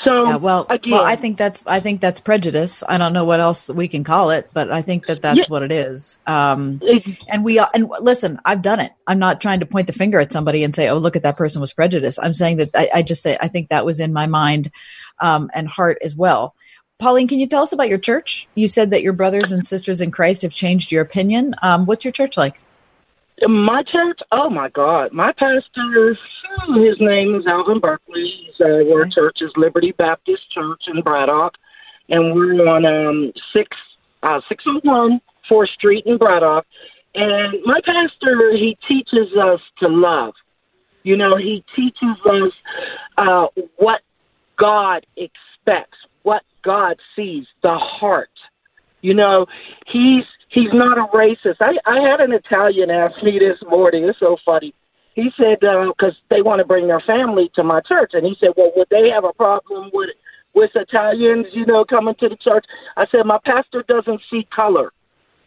So Yeah, well, again, well, I think that's I think that's prejudice. I don't know what else that we can call it, but I think that that's what it is. Um, and we and listen, I've done it. I'm not trying to point the finger at somebody and say, "Oh, look at that person was prejudiced." I'm saying that I, I just I think that was in my mind um, and heart as well. Pauline, can you tell us about your church? You said that your brothers and sisters in Christ have changed your opinion. Um, what's your church like? My church, oh my God, my pastor, his name is Alvin Berkeley. He's, uh, our church is Liberty Baptist Church in Braddock, and we're on um, six uh, six oh one Fourth Street in Braddock. And my pastor, he teaches us to love. You know, he teaches us uh, what God expects, what God sees, the heart. You know, he's he's not a racist. I I had an Italian ask me this morning. It's so funny. He said uh, because they want to bring their family to my church, and he said, "Well, would they have a problem with with Italians, you know, coming to the church?" I said, "My pastor doesn't see color;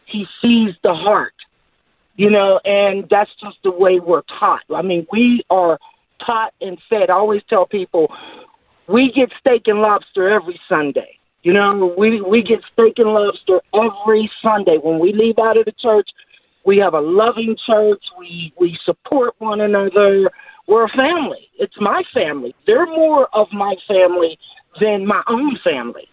he sees the heart." You know, and that's just the way we're taught. I mean, we are taught and fed. I always tell people we get steak and lobster every Sunday. You know, we we get steak and lobster every Sunday. When we leave out of the church, we have a loving church. We we support one another. We're a family. It's my family. They're more of my family than my own family.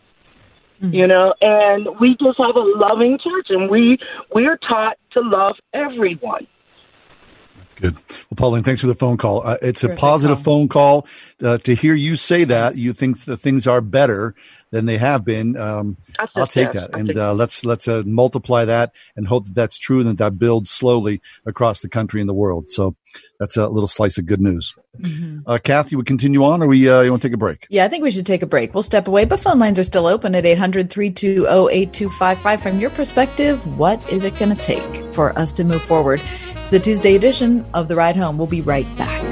Mm-hmm. You know, and we just have a loving church, and we we're taught to love everyone. Good. Well, Pauline, thanks for the phone call. Uh, it's a positive call. phone call. Uh, to hear you say that, you think the things are better than they have been. Um, I'll take that, I'll and take uh, let's let's uh, multiply that and hope that that's true and that that builds slowly across the country and the world. So that's a little slice of good news. Uh, Kathy, we continue on, or we uh, you want to take a break? Yeah, I think we should take a break. We'll step away, but phone lines are still open at 800 320 8255. From your perspective, what is it going to take for us to move forward? It's the Tuesday edition of The Ride Home. We'll be right back.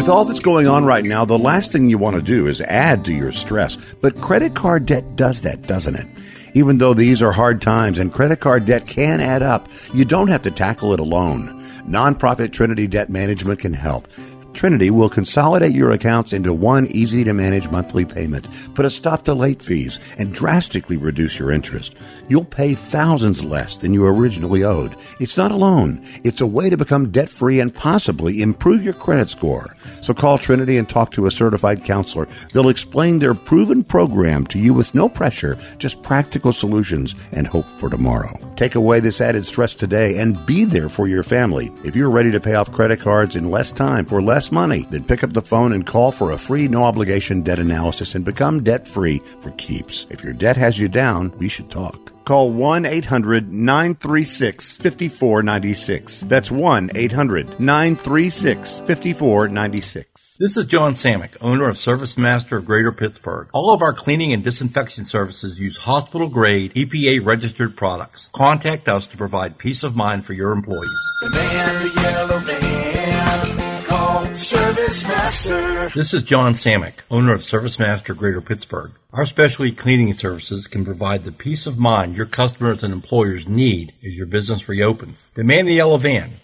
With all that's going on right now, the last thing you want to do is add to your stress. But credit card debt does that, doesn't it? Even though these are hard times and credit card debt can add up, you don't have to tackle it alone. Nonprofit Trinity Debt Management can help. Trinity will consolidate your accounts into one easy to manage monthly payment, put a stop to late fees, and drastically reduce your interest. You'll pay thousands less than you originally owed. It's not a loan. It's a way to become debt free and possibly improve your credit score. So call Trinity and talk to a certified counselor. They'll explain their proven program to you with no pressure, just practical solutions and hope for tomorrow. Take away this added stress today and be there for your family. If you're ready to pay off credit cards in less time for less money, then pick up the phone and call for a free no obligation debt analysis and become debt free for keeps. If your debt has you down, we should talk. Call 1 800 936 5496. That's 1 800 936 5496. This is John Samick, owner of Service Master of Greater Pittsburgh. All of our cleaning and disinfection services use hospital grade EPA registered products. Contact us to provide peace of mind for your employees. The man, the yellow van, call Service Master. This is John Samick, owner of Service Master Greater Pittsburgh. Our specialty cleaning services can provide the peace of mind your customers and employers need as your business reopens. Demand the yellow van.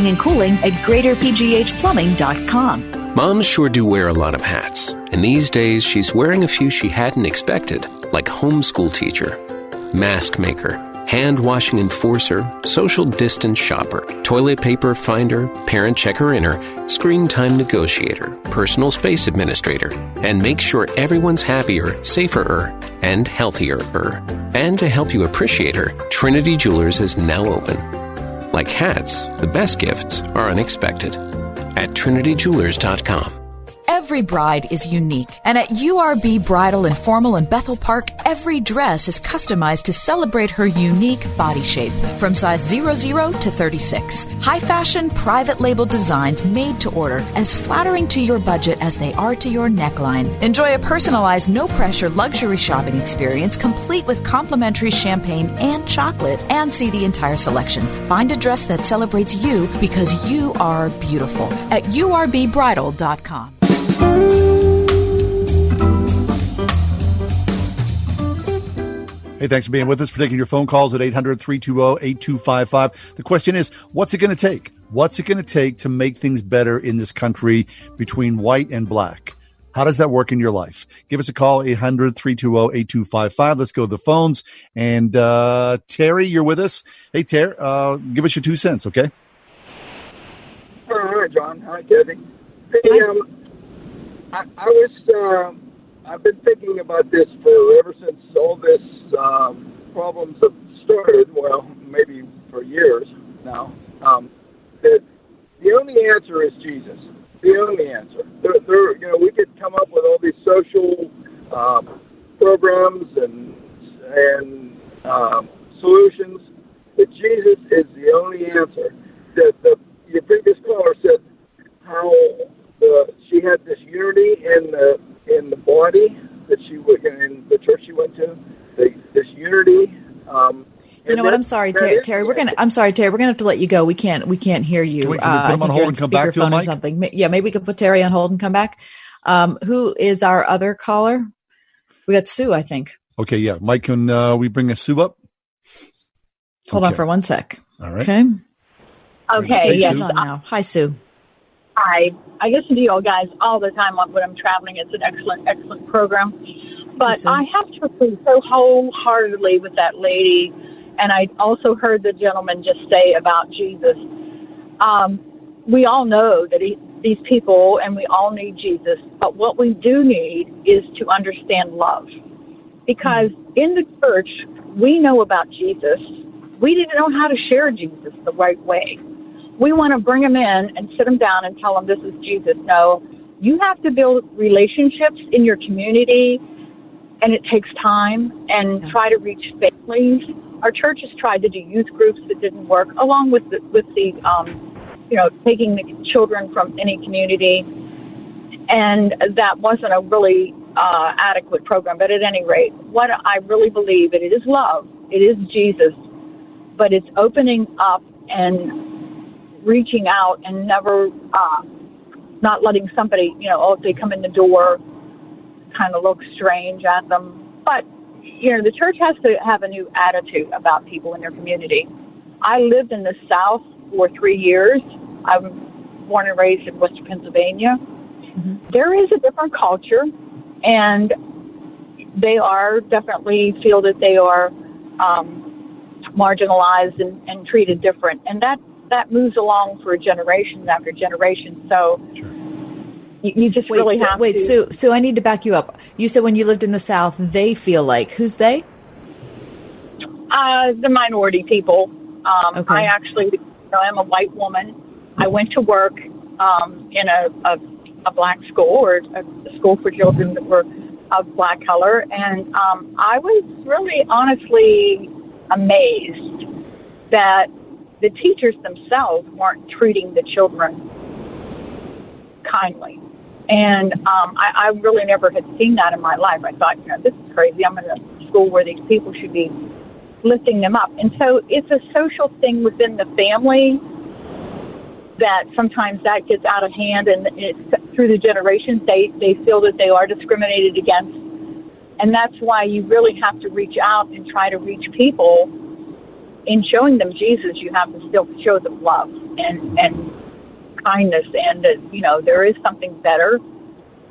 and Cooling at greaterpghplumbing.com. Moms sure do wear a lot of hats, and these days she's wearing a few she hadn't expected, like homeschool teacher. mask maker, hand washing enforcer, social distance shopper, toilet paper finder, parent checker inner, screen time negotiator, personal space administrator, and make sure everyone's happier, safer, and healthier. And to help you appreciate her, Trinity Jewelers is now open. Like hats, the best gifts are unexpected. At trinityjewelers.com. Every bride is unique, and at URB Bridal and Formal in Bethel Park, every dress is customized to celebrate her unique body shape. From size 00 to 36, high fashion, private label designs made to order, as flattering to your budget as they are to your neckline. Enjoy a personalized, no pressure luxury shopping experience complete with complimentary champagne and chocolate, and see the entire selection. Find a dress that celebrates you because you are beautiful at URBBridal.com. Hey, thanks for being with us, for taking your phone calls at 800 320 8255. The question is, what's it going to take? What's it going to take to make things better in this country between white and black? How does that work in your life? Give us a call, 800 320 8255. Let's go to the phones. And uh, Terry, you're with us. Hey, Terry, uh, give us your two cents, okay? Hi, John. Hi, Debbie. Hey, um, I, I was, uh, I've been thinking about this for ever since all this um, problems have started. Well, maybe for years now. Um, that the only answer is Jesus. The only answer. There, there, you know, we could come up with all these social um, programs and and um, solutions, but Jesus is the only answer. The, the your previous caller said how the, she had this unity in the in the body that she would in the church she went to. The, this unity. Um, You know what? I'm sorry, Terry. Terry we're gonna. I'm sorry, Terry. We're gonna have to let you go. We can't. We can't hear you. Can we- can we Uh, put I him on hold and come back to him, speakerphone or Mike? something. Yeah, maybe we could put Terry on hold and come back. Um, who is our other caller? We got Sue, I think. Okay, yeah. Mike, can uh, we bring a Sue up? Hold on for one sec. All right. Okay. Okay, She's yes. on now. Hi, Sue. I I listen to you all guys all the time when I'm traveling. It's an excellent, excellent program. But I have to agree so wholeheartedly with that lady, and I also heard the gentleman just say about Jesus. Um, we all know that he, these people, and we all need Jesus. But what we do need is to understand love, because in the church we know about Jesus. We didn't know how to share Jesus the right way we want to bring them in and sit them down and tell them this is Jesus. No, you have to build relationships in your community, and it takes time. And try to reach families. Our church has tried to do youth groups that didn't work, along with the, with the um, you know taking the children from any community, and that wasn't a really uh, adequate program. But at any rate, what I really believe it is love. It is Jesus, but it's opening up and reaching out and never uh, not letting somebody, you know, oh, if they come in the door, kind of look strange at them. But, you know, the church has to have a new attitude about people in their community. I lived in the South for three years. I'm born and raised in Western Pennsylvania. There is a different culture, and they are definitely feel that they are um, marginalized and, and treated different. And that that moves along for generations after generation. So you, you just Wait, really Sue, have wait, to. Sue. Sue, I need to back you up. You said when you lived in the South, they feel like who's they? Uh, the minority people. Um, Okay. I actually, you know, I'm a white woman. I went to work um, in a, a, a black school or a, a school for children that were of black color, and um, I was really honestly amazed that the teachers themselves weren't treating the children kindly. And um, I, I really never had seen that in my life. I thought, you know, this is crazy. I'm in a school where these people should be lifting them up. And so it's a social thing within the family that sometimes that gets out of hand and it's through the generations they, they feel that they are discriminated against. And that's why you really have to reach out and try to reach people in showing them Jesus, you have to still show them love and, and kindness and that, you know, there is something better,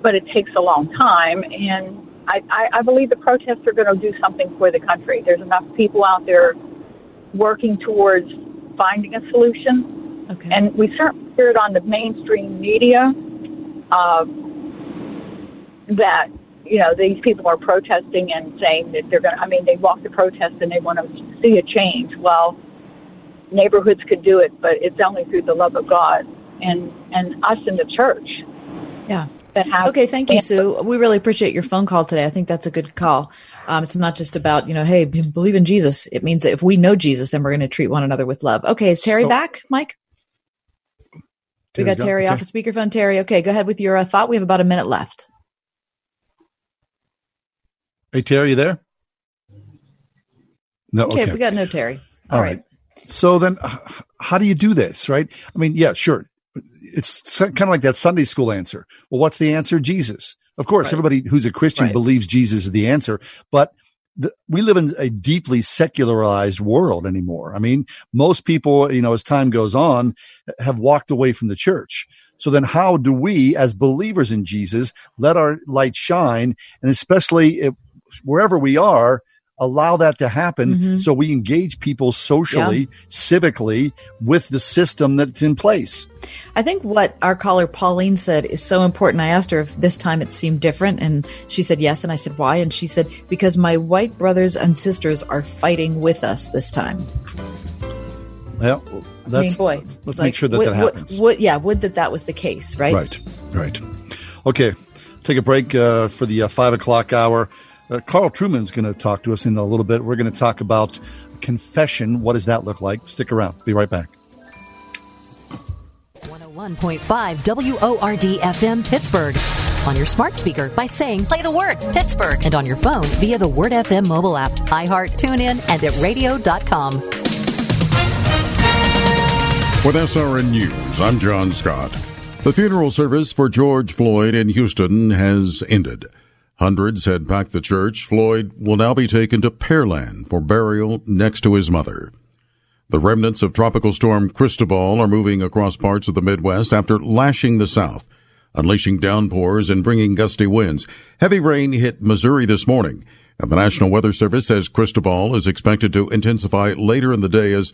but it takes a long time. And I, I, I believe the protests are going to do something for the country. There's enough people out there working towards finding a solution. Okay. And we certainly hear it on the mainstream media uh, that you know these people are protesting and saying that they're going. to I mean, they walk the protest and they want to see a change. Well, neighborhoods could do it, but it's only through the love of God and and us in the church. Yeah. That have Okay, thank you, Sue. We really appreciate your phone call today. I think that's a good call. Um, it's not just about, you know, hey, believe in Jesus. It means that if we know Jesus, then we're going to treat one another with love. Okay, is Terry So- back, Mike? We got Terry's gone? Okay. off a speakerphone. Terry, okay, go ahead with your uh, thought. We have about a minute left. Hey, Terry, you there? No. Okay, Okay. we got no Terry. All right. So then, how do you do this, right? I mean, yeah, sure. It's kind of like that Sunday school answer. Well, what's the answer? Jesus. Of course, Right. everybody who's a Christian Right. believes Jesus is the answer, but the, we live in a deeply secularized world anymore. I mean, most people, you know, as time goes on, have walked away from the church. So then how do we, as believers in Jesus, let our light shine? And especially if, wherever we are, allow that to happen Mhm. so we engage people socially, civically with the system that's in place. I think what our caller Pauline said is so important. I asked her if this time it seemed different, and she said yes. And I said why, and she said because my white brothers and sisters are fighting with us this time. Well, I mean, boy, let's like, make sure that would, that happens. would- yeah, would that that was the case, right? Right, right. Okay, take a break uh, for the uh, five o'clock hour. Uh, Carl Trueman's going to talk to us in a little bit. We're going to talk about confession. What does that look like? Stick around. Be right back. 101.5 WORD FM Pittsburgh. On your smart speaker by saying play the word Pittsburgh and on your phone via the Word FM mobile app, iHeart, TuneIn, and at radio.com. With SRN News, I'm John Scott. The funeral service for George Floyd in Houston has ended. Hundreds had packed the church. Floyd will now be taken to Pearland for burial next to his mother. The remnants of Tropical Storm Cristobal are moving across parts of the Midwest after lashing the South, unleashing downpours and bringing gusty winds. Heavy rain hit Missouri this morning, and the National Weather Service says Cristobal is expected to intensify later in the day as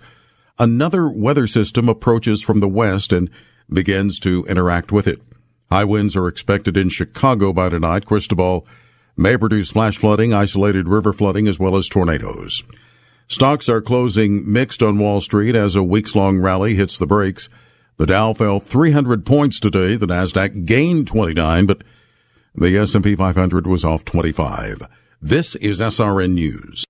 another weather system approaches from the west and begins to interact with it. High winds are expected in Chicago by tonight. Cristobal may produce flash flooding, isolated river flooding, as well as tornadoes. Stocks are closing mixed on Wall Street as a weeks long rally hits the brakes. The Dow fell 300 points today. The Nasdaq gained 29, but the S&P 500 was off 25. This is SRN News.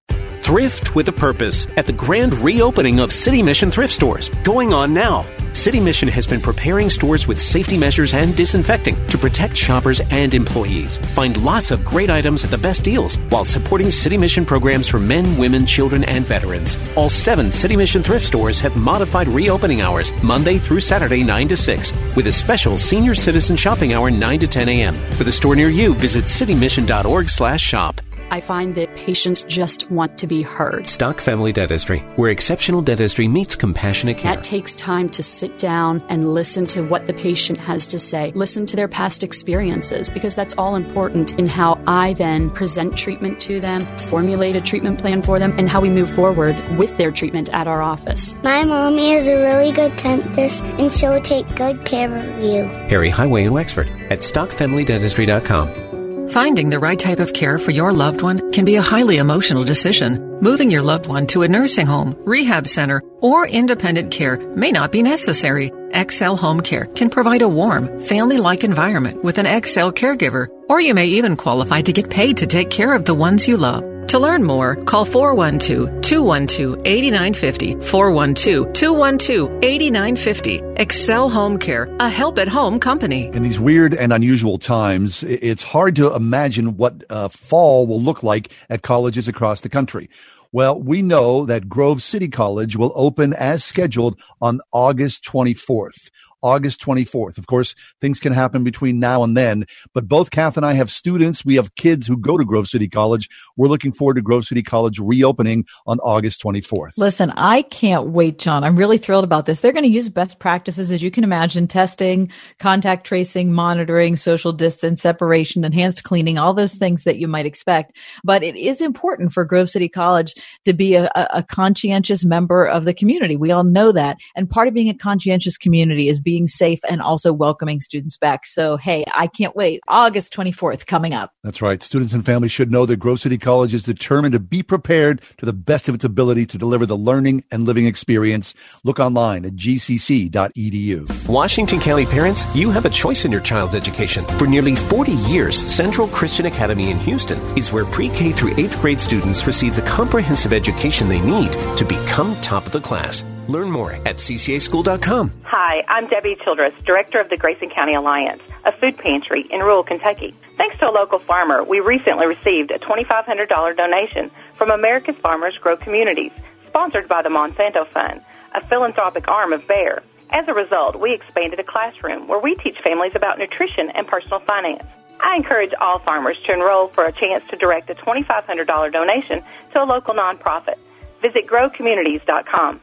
Thrift with a purpose at the grand reopening of City Mission thrift stores going on now. City Mission has been preparing stores with safety measures and disinfecting to protect shoppers and employees. Find lots of great items at the best deals while supporting City Mission programs for men, women, children, and veterans. All seven City Mission thrift stores have modified reopening hours Monday through Saturday 9 to 6 with a special senior citizen shopping hour 9 to 10 a.m. For the store near you, visit citymission.org/shop. I find that patients just want to be heard. Stock Family Dentistry, where exceptional dentistry meets compassionate care. That takes time to sit down and listen to what the patient has to say, listen to their past experiences, because that's all important in how I then present treatment to them, formulate a treatment plan for them, and how we move forward with their treatment at our office. My mommy is a really good dentist, and she'll take good care of you. Perry Highway in Wexford at stockfamilydentistry.com. Finding the right type of care for your loved one can be a highly emotional decision. Moving your loved one to a nursing home, rehab center, or independent care may not be necessary. XL Home Care can provide a warm, family-like environment with an XL caregiver, or you may even qualify to get paid to take care of the ones you love. To learn more, call 412-212-8950, 412-212-8950. Excel Home Care, a help at home company. In these weird and unusual times, it's hard to imagine what uh, fall will look like at colleges across the country. Well, we know that Grove City College will open as scheduled on August 24th. August 24th. Of course, things can happen between now and then, but both Kath and I have students. We have kids who go to Grove City College. We're looking forward to Grove City College reopening on August 24th. Listen, I can't wait, John. I'm really thrilled about this. They're going to use best practices, as you can imagine, testing, contact tracing, monitoring, social distance, separation, enhanced cleaning, all those things that you might expect. But it is important for Grove City College to be a, a, conscientious member of the community. We all know that. And part of being a conscientious community is being safe and also welcoming students back. So, hey, I can't wait. August 24th coming up. That's right. Students and families should know that Grove City College is determined to be prepared to the best of its ability to deliver the learning and living experience. Look online at gcc.edu. Washington County parents, you have a choice in your child's education. For nearly 40 years, Central Christian Academy in Houston is where pre K through 8th grade students receive the comprehensive education they need to become top of the class. Learn more at ccaschool.com. Hi, I'm Debbie Childress, Director of the Grayson County Alliance, a food pantry in rural Kentucky. Thanks to a local farmer, we recently received a $2,500 donation from America's Farmers Grow Communities, sponsored by the Monsanto Fund, a philanthropic arm of Bayer. As a result, we expanded a classroom where we teach families about nutrition and personal finance. I encourage all farmers to enroll for a chance to direct a $2,500 donation to a local nonprofit. Visit growcommunities.com.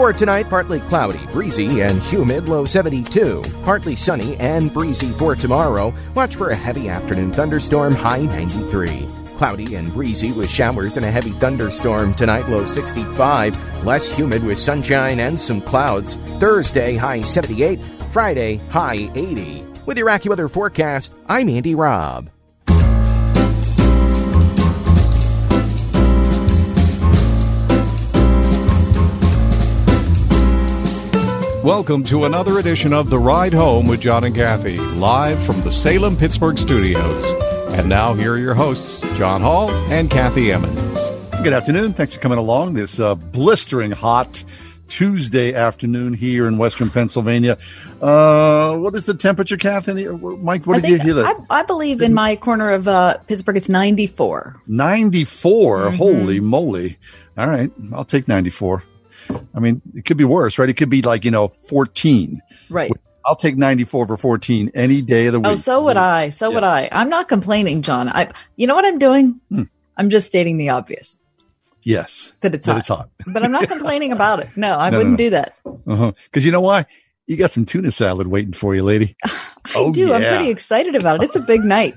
For tonight, partly cloudy, breezy, and humid, low 72. Partly sunny and breezy for tomorrow. Watch for a heavy afternoon thunderstorm, high 93. Cloudy and breezy with showers and a heavy thunderstorm tonight, low 65. Less humid with sunshine and some clouds. Thursday, high 78. Friday, high 80. With your AccuWeather forecast, I'm Andy Robb. Welcome to another edition of The Ride Home with John and Kathy, live from the Salem Pittsburgh studios. And now, here are your hosts, John Hall and Kathy Emmons. Good afternoon. Thanks for coming along this uh, blistering hot Tuesday afternoon here in Western Pennsylvania. Uh, what is the temperature, Kathy? Mike, what I did you hear? That I believe in my corner of uh, Pittsburgh, it's 94. 94. Mhm. Holy moly! All right, I'll take 94. I mean, it could be worse, right? It could be like you know 14. Right. I'll take 94 for 14 any day of the week. Oh, so would I. So would I. I'm not complaining, John. I. You know what I'm doing? Hmm. I'm just stating the obvious Yes, that it's that hot. it's hot. but I'm not complaining about it. No, I No, no, wouldn't no. do that. Uh-huh. Because you know why? You got some tuna salad waiting for you, lady. I do. I'm pretty excited about it. It's a big night.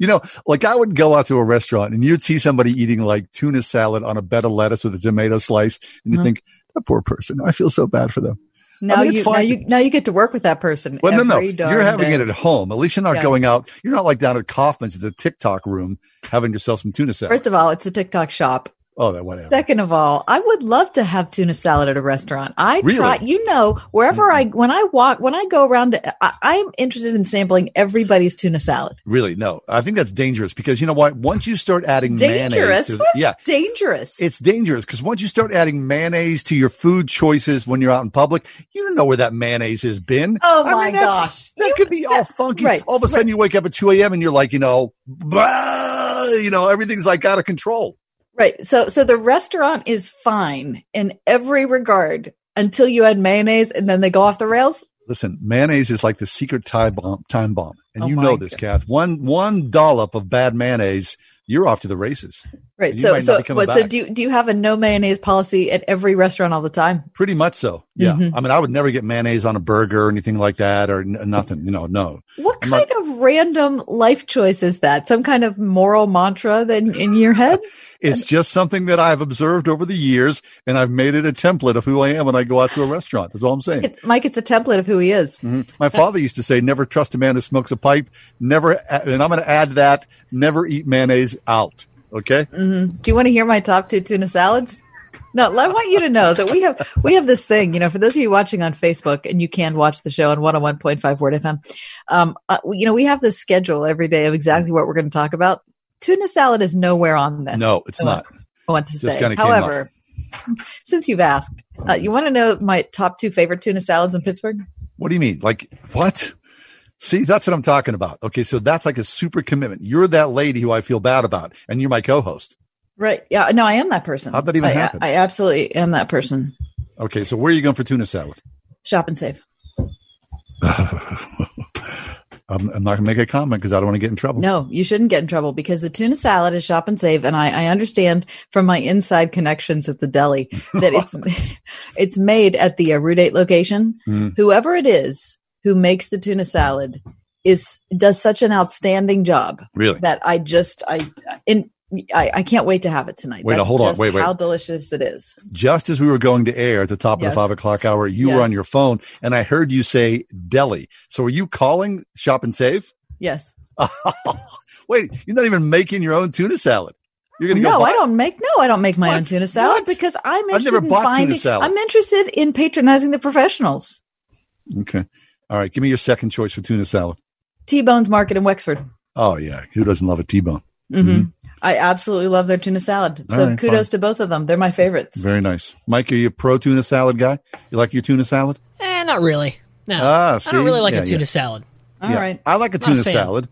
You know, like I would go out to a restaurant and you'd see somebody eating like tuna salad on a bed of lettuce with a tomato slice, and you Mhm. think, "That poor person. I feel so bad for them." Now I mean, you, now you, now you get to work with that person. Well, no, no, you're having day. it at home. At least you're not Yeah. going out. You're not like down at Kaufmann's the Tic Toc room having yourself some tuna salad. First of all, it's a Tic Toc shop. Oh, that whatever. Second of all, I would love to have tuna salad at a restaurant. I Really? try, you know, wherever I, mm-hmm. when I walk, when I go around, I, I'm interested in sampling everybody's tuna salad. Really, no. I think that's dangerous because you know what? Once you start adding mayonnaise, Dangerous? to, What's yeah, dangerous? It's dangerous because once you start adding mayonnaise to your food choices when you're out in public, you don't know where that mayonnaise has been. Oh I my mean, that- gosh. That could be all funky. right, all of a sudden you wake up at 2 a.m. and you're like, you know, blah, you know, everything's like out of control. Right. So, so the restaurant is fine in every regard until you add mayonnaise and then they go off the rails. Listen, mayonnaise is like the secret time bomb, time bomb. And Oh you know this, Kath. One, one dollop of bad mayonnaise, you're off to the races. Right. So, so, what, so do you, do you have a no mayonnaise policy at every restaurant all the time? Pretty much so. Yeah. Mhm. I mean, I would never get mayonnaise on a burger or anything like that or n- nothing, you know, no. What I'm kind of random life choice is that? Some kind of moral mantra that in, in your head? It's just something that I've observed over the years, and I've made it a template of who I am when I go out to a restaurant. That's all I'm saying. It's, Mike, it's a template of who he is. Mhm. My father used to say, "Never trust a man who smokes a pipe." Never, and I'm going to add that: never eat mayonnaise out. Okay. hmm Do you want to hear my top two tuna salads? No, I want you to know that we have we have this thing. You know, for those of you watching on Facebook, and you can watch the show on one hundred one point five Word FM. Um, uh, you know, we have this schedule every day of exactly what we're going to talk about. Tuna salad is nowhere on this. No, it's I want- not. I want to Just say. However, since you've asked, uh, you want to know my top two favorite tuna salads in Pittsburgh? What do you mean? Like what? See, that's what I'm talking about. Okay, so that's like a super commitment. You're that lady who I feel bad about, and you're my co-host. Right. Yeah. No, I am that person. How'd that even I, happen? I absolutely am that person. Okay, so where are you going for tuna salad? Shop and save. I'm, I'm not going to make a comment because I don't want to get in trouble. No, you shouldn't get in trouble because the tuna salad is shop and save, and I, I understand from my inside connections at the deli that it's it's made at the uh, Rue Date location. Mm. Whoever it is who makes the tuna salad is does such an outstanding job. Really? that I just I in I, I can't wait to have it tonight. Wait, That's hold on. Wait, wait. How delicious it is. Just as we were going to air at the top of Yes. the five o'clock hour, you were on your phone and I heard you say deli. So were you calling Shop and Save? Yes. Wait, you're not even making your own tuna salad. You're going to No, buy- I don't make. No, I don't make my own tuna salad because I'm I've interested never in bought tuna finding. salad. I'm interested in patronizing the professionals. Okay. All right. Give me your second choice for tuna salad. T Bones Market in Wexford. Oh, yeah. Who doesn't love a T-bone? hmm I absolutely love their tuna salad. So right, kudos fine. to both of them. They're my favorites. Very nice. Mike, are you a pro tuna salad guy? You like your tuna salad? Eh, not really. No, Ah, I don't really like Yeah, a tuna yeah. salad. All right. I like a Not a tuna fan. salad.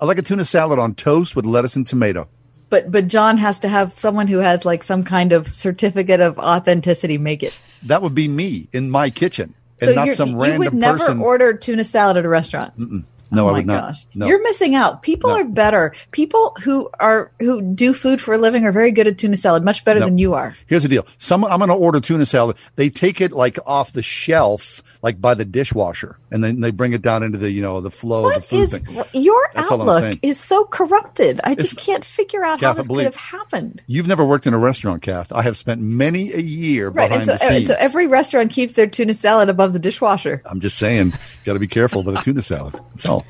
I like a tuna salad on toast with lettuce and tomato. But but John has to have someone who has like some kind of certificate of authenticity make it. That would be me in my kitchen and so not some you random would never person. order tuna salad at a restaurant. Mm-mm. Oh no, oh I would not. gosh. No. You're missing out. People are better. People who are who do food for a living are very good at tuna salad, much better No. than you are. Here's the deal. Some I'm going to order tuna salad. They take it like off the shelf, like by the dishwasher, and then they bring it down into the you know the flow of the food Is thing. your That's outlook is so corrupted. I just can't figure out how Kath, I this could have happened. You've never worked in a restaurant, Kath. I have spent many a year Right, behind so, the scenes. so every restaurant keeps their tuna salad above the dishwasher. I'm just saying, got to be careful with a tuna salad. That's all.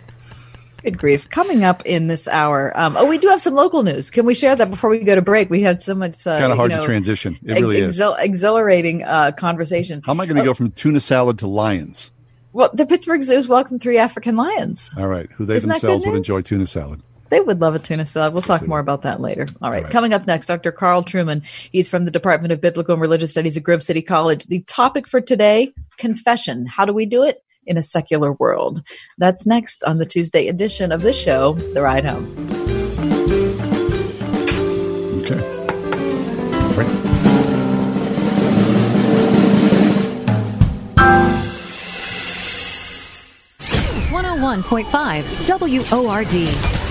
Good grief! Coming up in this hour, um, oh, we do have some local news. Can we share that before we go to break? We had so much uh, Kind of hard you to transition. It ex- really is. exhilarating uh, conversation. How am I going to Oh, go from tuna salad to lions? Well, the Pittsburgh Zoo's welcomed three African lions. All right, who they Isn't themselves would enjoy tuna salad. They would love a tuna salad. We'll talk more about that later. All right. Coming up next, Dr. Carl Trueman. He's from the Department of Biblical and Religious Studies at Grove City College. The topic for today confession. How do we do it in a secular world? That's next on the Tuesday edition of this show, The Ride Home. Okay. Great. 101.5 WORD.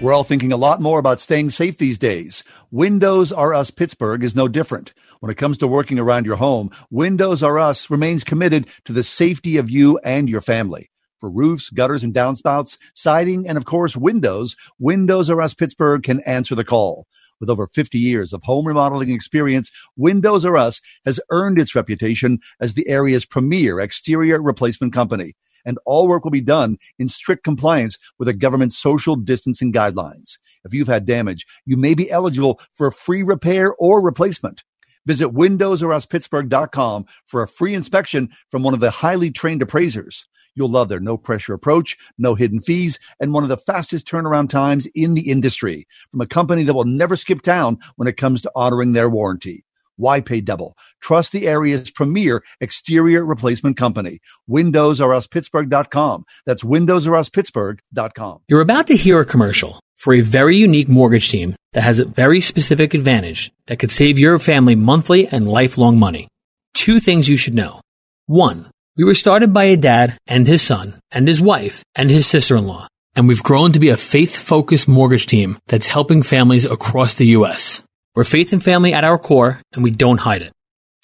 We're all thinking a lot more about staying safe these days. Windows R Us Pittsburgh is no different. When it comes to working around your home, Windows R Us remains committed to the safety of you and your family. For roofs, gutters, and downspouts, siding, and of course, windows, Windows R Us Pittsburgh can answer the call. With over 50 years of home remodeling experience, Windows R Us has earned its reputation as the area's premier exterior replacement company and all work will be done in strict compliance with the government's social distancing guidelines. If you've had damage, you may be eligible for a free repair or replacement. Visit windowsoruspittsburgh.com for a free inspection from one of the highly trained appraisers. You'll love their no pressure approach, no hidden fees, and one of the fastest turnaround times in the industry from a company that will never skip town when it comes to honoring their warranty. Why pay double? Trust the area's premier exterior replacement company. WindowsRUsPittsburgh.com. That's WindowsRUsPittsburgh.com. You're about to hear a commercial for a very unique mortgage team that has a very specific advantage that could save your family monthly and lifelong money. Two things you should know. One, we were started by a dad and his son and his wife and his sister-in-law, and we've grown to be a faith-focused mortgage team that's helping families across the U.S. We're faith and family at our core, and we don't hide it.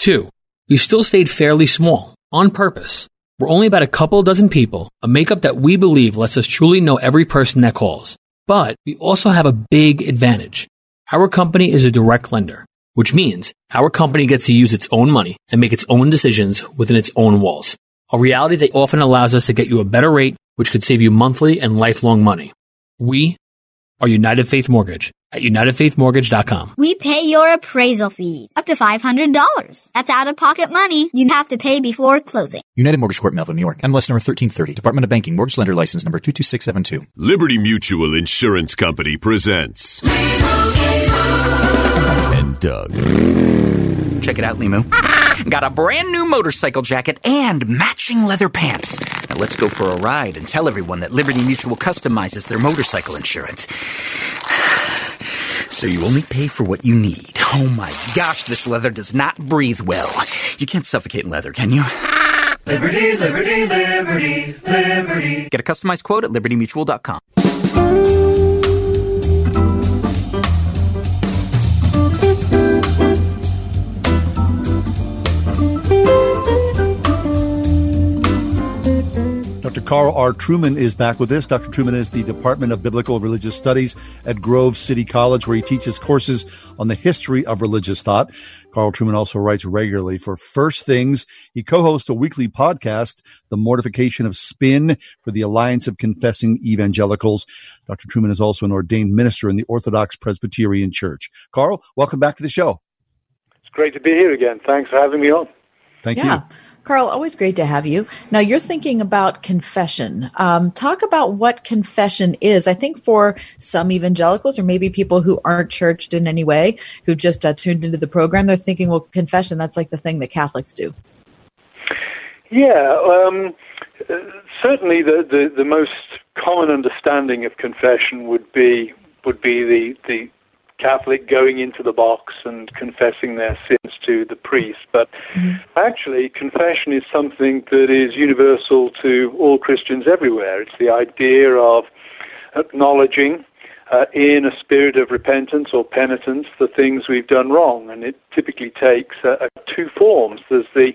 Two, we've still stayed fairly small, on purpose. We're only about a couple dozen people, a makeup that we believe lets us truly know every person that calls. But we also have a big advantage. Our company is a direct lender, which means our company gets to use its own money and make its own decisions within its own walls. A reality that often allows us to get you a better rate, which could save you monthly and lifelong money. We or United Faith Mortgage at UnitedFaithMortgage.com. We pay your appraisal fees up to $500. That's out of pocket money you have to pay before closing. United Mortgage Corp, Melville, New York. MLS number 1330. Department of Banking. Mortgage Lender License number 22672. Liberty Mutual Insurance Company presents. And Doug. Check it out, Limu. Got a brand new motorcycle jacket and matching leather pants. Now let's go for a ride and tell everyone that Liberty Mutual customizes their motorcycle insurance. So you only pay for what you need. Oh my gosh, this leather does not breathe well. You can't suffocate in leather, can you? Liberty, liberty, liberty, liberty. Get a customized quote at libertymutual.com. Carl R. Trueman is back with us. Dr. Trueman is the Department of Biblical Religious Studies at Grove City College, where he teaches courses on the history of religious thought. Carl Trueman also writes regularly for First Things. He co-hosts a weekly podcast, The Mortification of Spin, for the Alliance of Confessing Evangelicals. Dr. Trueman is also an ordained minister in the Orthodox Presbyterian Church. Carl, welcome back to the show. It's great to be here again. Thanks for having me on. Thank yeah. you. Carl, always great to have you. Now, you're thinking about confession. Um, talk about what confession is. I think for some evangelicals, or maybe people who aren't churched in any way, who just uh, tuned into the program, they're thinking, well, confession, that's like the thing that Catholics do. Yeah, um, certainly the, the, the most common understanding of confession would be would be the, the Catholic going into the box and confessing their sins to the priest. But actually, confession is something that is universal to all Christians everywhere. It's the idea of acknowledging uh, in a spirit of repentance or penitence the things we've done wrong. And it typically takes uh, uh, two forms. There's the,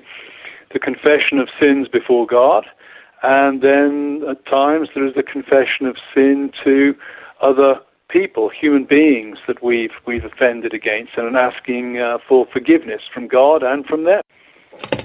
the confession of sins before God, and then at times there is the confession of sin to other people, human beings that we've we've offended against, and asking uh, for forgiveness from God and from them.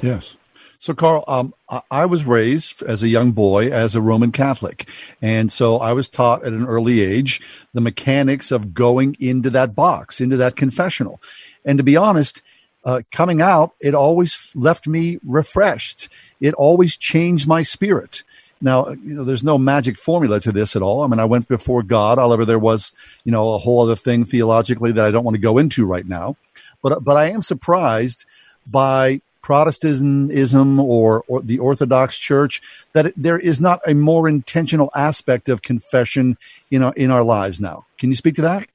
Yes. So, Carl, um, I, was raised as a young boy as a Roman Catholic. And so I was taught at an early age the mechanics of going into that box, into that confessional. And to be honest, uh, coming out, it always left me refreshed. It always changed my spirit. Now, you know, there's no magic formula to this at all. I mean, I went before God, however, there was, you know, a whole other thing theologically that I don't want to go into right now. But, but I am surprised by Protestantism or, or the Orthodox Church that there is not a more intentional aspect of confession in our, in our lives now. Can you speak to that?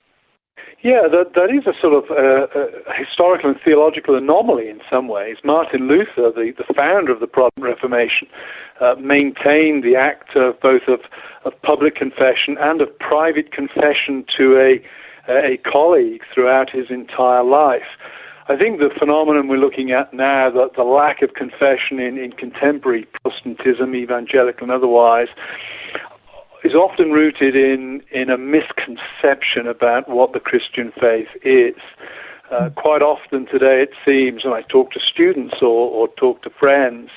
Yeah, that, that is a sort of uh, uh, historical and theological anomaly in some ways. Martin Luther, the, the founder of the Protestant Reformation, uh, maintained the act of both of, of public confession and of private confession to a, a colleague throughout his entire life. I think the phenomenon we're looking at now, that the lack of confession in, in contemporary Protestantism, evangelical and otherwise, is often rooted in, in a misconception about what the Christian faith is. Uh, quite often today, it seems, when I talk to students or, or talk to friends,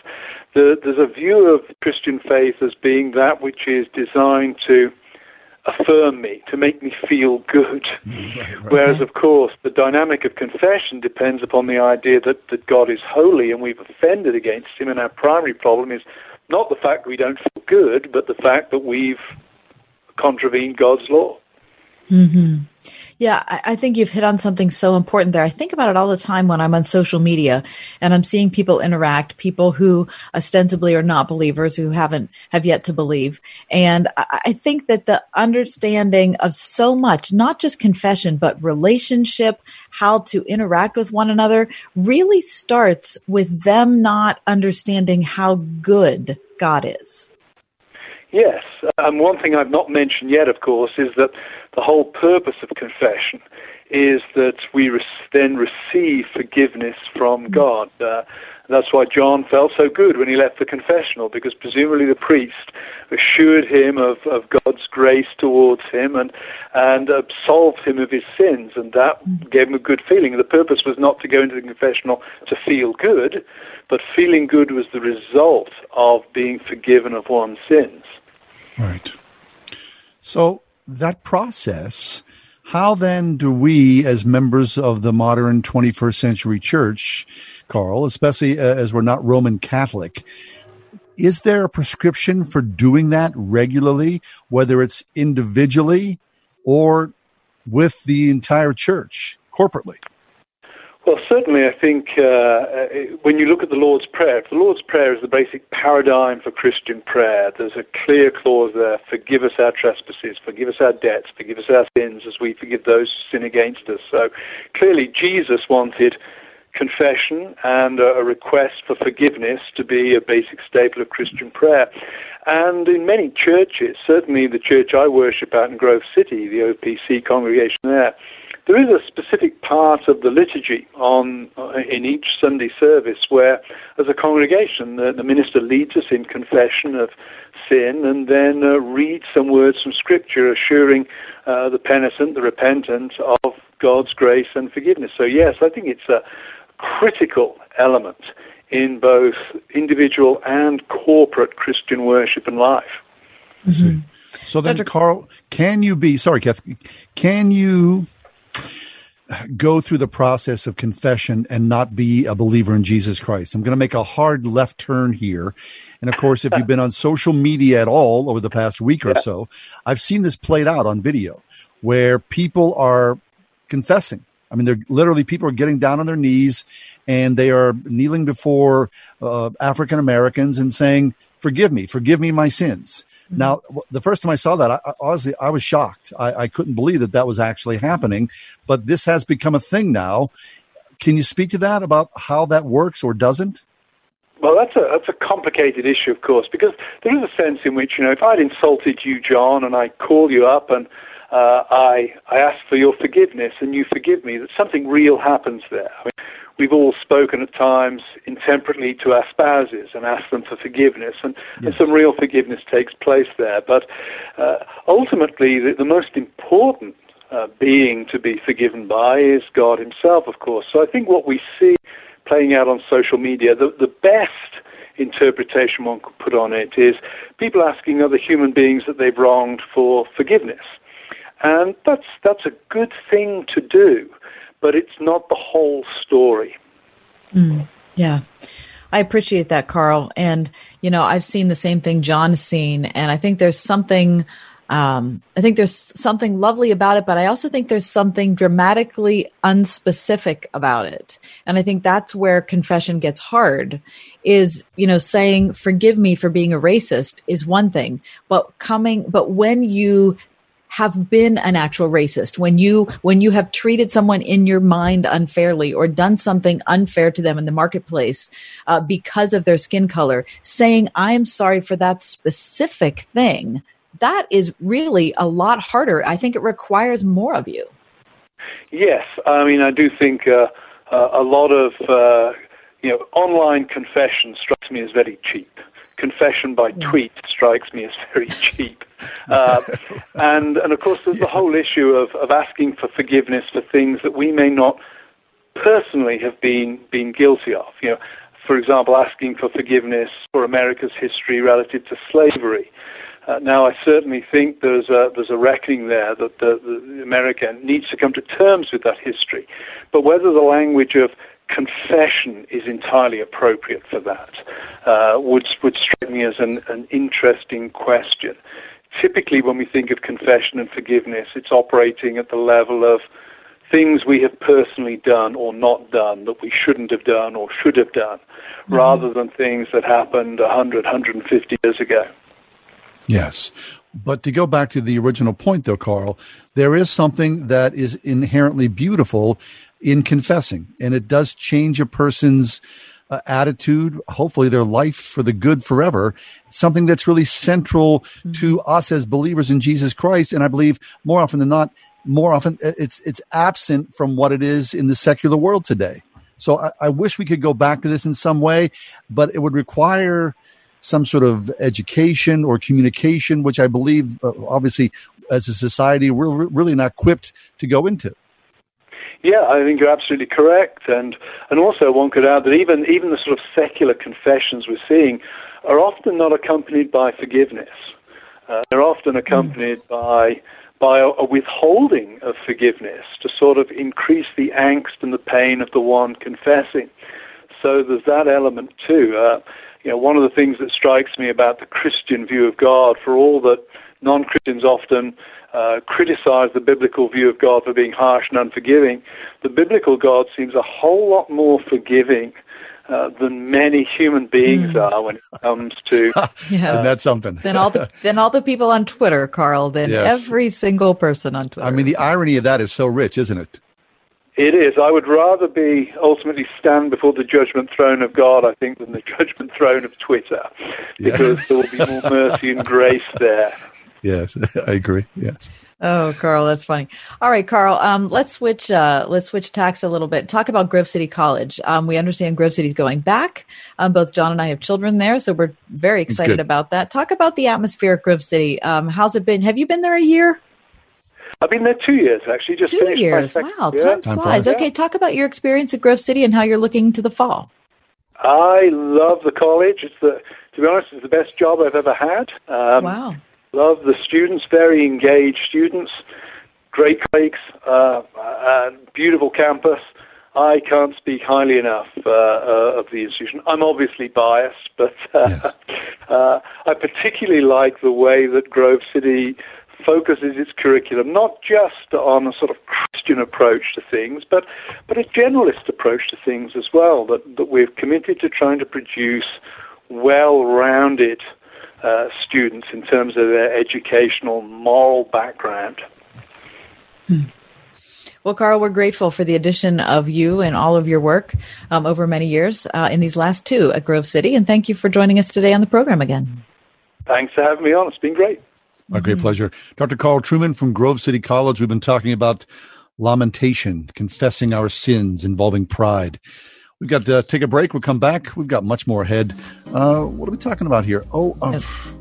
that there's a view of Christian faith as being that which is designed to affirm me, to make me feel good. Whereas, of course, the dynamic of confession depends upon the idea that, that God is holy and we've offended against Him, and our primary problem is not the fact we don't feel good, but the fact that we've contravened God's law. Hmm Yeah, I, I think you've hit on something so important there. I think about it all the time when I'm on social media and I'm seeing people interact, people who ostensibly are not believers, who haven't have yet to believe. And I, I think that the understanding of so much, not just confession, but relationship, how to interact with one another, really starts with them not understanding how good God is. Yes, and one thing I've not mentioned yet, of course, is that the whole purpose of confession is that we re- then receive forgiveness from God. Uh, that's why John felt so good when he left the confessional, because presumably the priest assured him of, of God's grace towards him and, and absolved him of his sins, and that gave him a good feeling. The purpose was not to go into the confessional to feel good, but feeling good was the result of being forgiven of one's sins. Right. So that process, how then do we, as members of the modern 21st century church, Carl, especially uh, as we're not Roman Catholic, is there a prescription for doing that regularly, whether it's individually or with the entire church corporately? Well, certainly, I think uh, uh, when you look at the Lord's Prayer, the Lord's Prayer is the basic paradigm for Christian prayer. There's a clear clause there forgive us our trespasses, forgive us our debts, forgive us our sins as we forgive those who sin against us. So clearly, Jesus wanted confession and a request for forgiveness to be a basic staple of Christian prayer. And in many churches, certainly the church I worship at in Grove City, the OPC congregation there, there is a specific part of the liturgy on uh, in each Sunday service where, as a congregation, the, the minister leads us in confession of sin and then uh, reads some words from Scripture assuring uh, the penitent, the repentant, of God's grace and forgiveness. So, yes, I think it's a critical element in both individual and corporate Christian worship and life. Mm-hmm. So then, Dr. Carl, can you be sorry, Kath? Can you go through the process of confession and not be a believer in Jesus Christ. I'm going to make a hard left turn here. And of course, if you've been on social media at all over the past week or so, I've seen this played out on video where people are confessing. I mean, they're literally people are getting down on their knees and they are kneeling before uh, African Americans and saying, "Forgive me, forgive me my sins." Mm-hmm. Now, the first time I saw that, I, I, honestly, I was shocked. I, I couldn't believe that that was actually happening. But this has become a thing now. Can you speak to that about how that works or doesn't? Well, that's a that's a complicated issue, of course, because there is a sense in which you know if I'd insulted you, John, and I call you up and uh, I I ask for your forgiveness and you forgive me, that something real happens there. I mean, we've all spoken at times intemperately to our spouses and asked them for forgiveness, and, yes. and some real forgiveness takes place there. But uh, ultimately, the, the, most important uh, being to be forgiven by is God Himself, of course. So I think what we see playing out on social media, the, the best interpretation one could put on it is people asking other human beings that they've wronged for forgiveness. And that's, that's a good thing to do but it's not the whole story. Mm, yeah. I appreciate that, Carl. And, you know, I've seen the same thing John's seen, and I think there's something. Um, I think there's something lovely about it, but I also think there's something dramatically unspecific about it. And I think that's where confession gets hard is, you know, saying, forgive me for being a racist is one thing, but coming, but when you have been an actual racist. When you when you have treated someone in your mind unfairly or done something unfair to them in the marketplace uh, because of their skin color saying i am sorry for that specific thing that is really a lot harder. I think it requires more of you. Yes. I mean i do think uh, uh, a lot of uh, you know online confession strikes me as very cheap confession by tweet strikes me as very cheap. Uh, and, and of course, there's the whole issue of, of asking for forgiveness for things that we may not personally have been, been guilty of. You know, for example, asking for forgiveness for America's history relative to slavery. Uh, now, I certainly think there's a, there's a reckoning there that the, the America needs to come to terms with that history. But whether the language of confession is entirely appropriate for that uh, would would strike me as an, an interesting question. Typically, when we think of confession and forgiveness, it's operating at the level of things we have personally done or not done that we shouldn't have done or should have done, mm-hmm. rather than things that happened 100, 150 years ago. Yes. But to go back to the original point, though, Carl, there is something that is inherently beautiful in confessing, and it does change a person's uh, attitude, hopefully their life for the good forever. Something that's really central mm-hmm. to us as believers in Jesus Christ, and I believe more often than not, more often uh, it's it's absent from what it is in the secular world today. So I, I wish we could go back to this in some way, but it would require some sort of education or communication, which I believe, uh, obviously, as a society, we're really not equipped to go into. Yeah, I think you're absolutely correct, and and also one could add that even even the sort of secular confessions we're seeing are often not accompanied by forgiveness. Uh, they're often accompanied mm. by by a, a withholding of forgiveness to sort of increase the angst and the pain of the one confessing. So there's that element too. Uh, you know, one of the things that strikes me about the Christian view of God, for all that non-Christians often uh, criticize the biblical view of God for being harsh and unforgiving, the biblical God seems a whole lot more forgiving uh, than many human beings Mm. are when it comes to. Yeah. and that's something. then all the than all the people on Twitter, Carl. Than Yes. every single person on Twitter. I mean, the irony of that is so rich, isn't it? It is. I would rather be ultimately stand before the judgment throne of God, I think, than the judgment throne of Twitter, Yeah. because there will be more mercy and grace there. Yes, I agree. Yes. Oh, Carl, that's funny. All right, Carl. Um, let's switch. Uh, let's switch tacks a little bit. Talk about Grove City College. Um, we understand Grove City's going back. Um, both John and I have children there, so we're very excited about that. Talk about the atmosphere at Grove City. Um, how's it been? Have you been there a year? I've been there two years, actually. Just Two finished years. second Wow, year. time flies. Okay, talk about your experience at Grove City and how you're looking to the fall. I love the college. It's the, to be honest, it's the best job I've ever had. Um, wow. Love the students, very engaged students, great colleagues, uh, uh, beautiful campus. I can't speak highly enough uh, uh, of the institution. I'm obviously biased, but uh, uh, I particularly like the way that Grove City focuses its curriculum not just on a sort of Christian approach to things, but but a generalist approach to things as well. That that we're committed to trying to produce well-rounded uh, students in terms of their educational, moral background. Well, Carl, we're grateful for the addition of you and all of your work um, over many years uh, in these last two at Grove City, and thank you for joining us today on the program again. Thanks for having me on. It's been great. My great pleasure. Dr. Carl Trueman from Grove City College. We've been talking about lamentation, confessing our sins involving pride. We've got to take a break. We'll come back. We've got much more ahead. Uh, what are we talking about here? Oh, uh,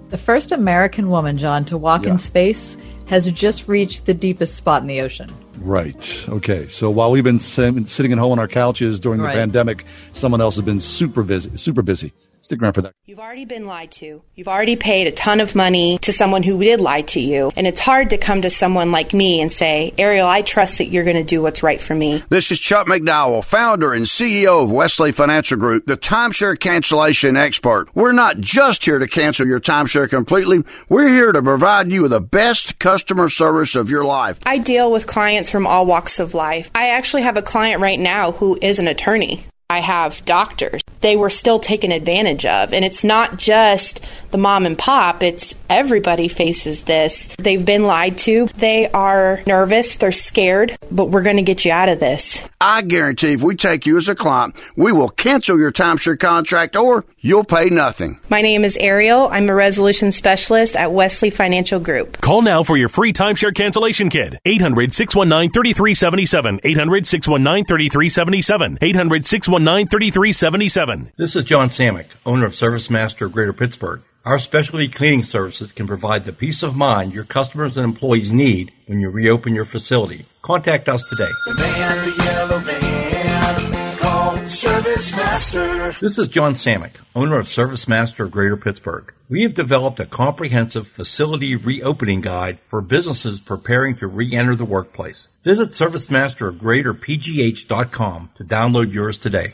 The first American woman, John, to walk Yeah. in space has just reached the deepest spot in the ocean. right. Okay. So while we've been sitting at home on our couches during Right. the pandemic, someone else has been super busy. Super busy. Stick around for that. You've already been lied to. You've already paid a ton of money to someone who did lie to you. And it's hard to come to someone like me and say, Ariel, I trust that you're going to do what's right for me. This is Chuck McDowell, founder and CEO of Wesley Financial Group, the timeshare cancellation expert. We're not just here to cancel your timeshare completely. We're here to provide you with the best customer service of your life. I deal with clients from all walks of life. I actually have a client right now who is an attorney. I have doctors. They were still taken advantage of. And it's not just the mom and pop, it's everybody faces this. They've been lied to. They are nervous, they're scared, but we're going to get you out of this. I guarantee if we take you as a client, we will cancel your timeshare contract or you'll pay nothing. My name is Ariel. I'm a resolution specialist at Wesley Financial Group. Call now for your free timeshare cancellation kit. 800 619 3377. 800 619 3377. 800 619 3377. This is John Samick, owner of Service Master of Greater Pittsburgh. Our specialty cleaning services can provide the peace of mind your customers and employees need when you reopen your facility. Contact us today. Service Master. This is John Samick, owner of ServiceMaster of Greater Pittsburgh. We have developed a comprehensive facility reopening guide for businesses preparing to re-enter the workplace. Visit ServiceMasterofGreaterPGH.com to download yours today.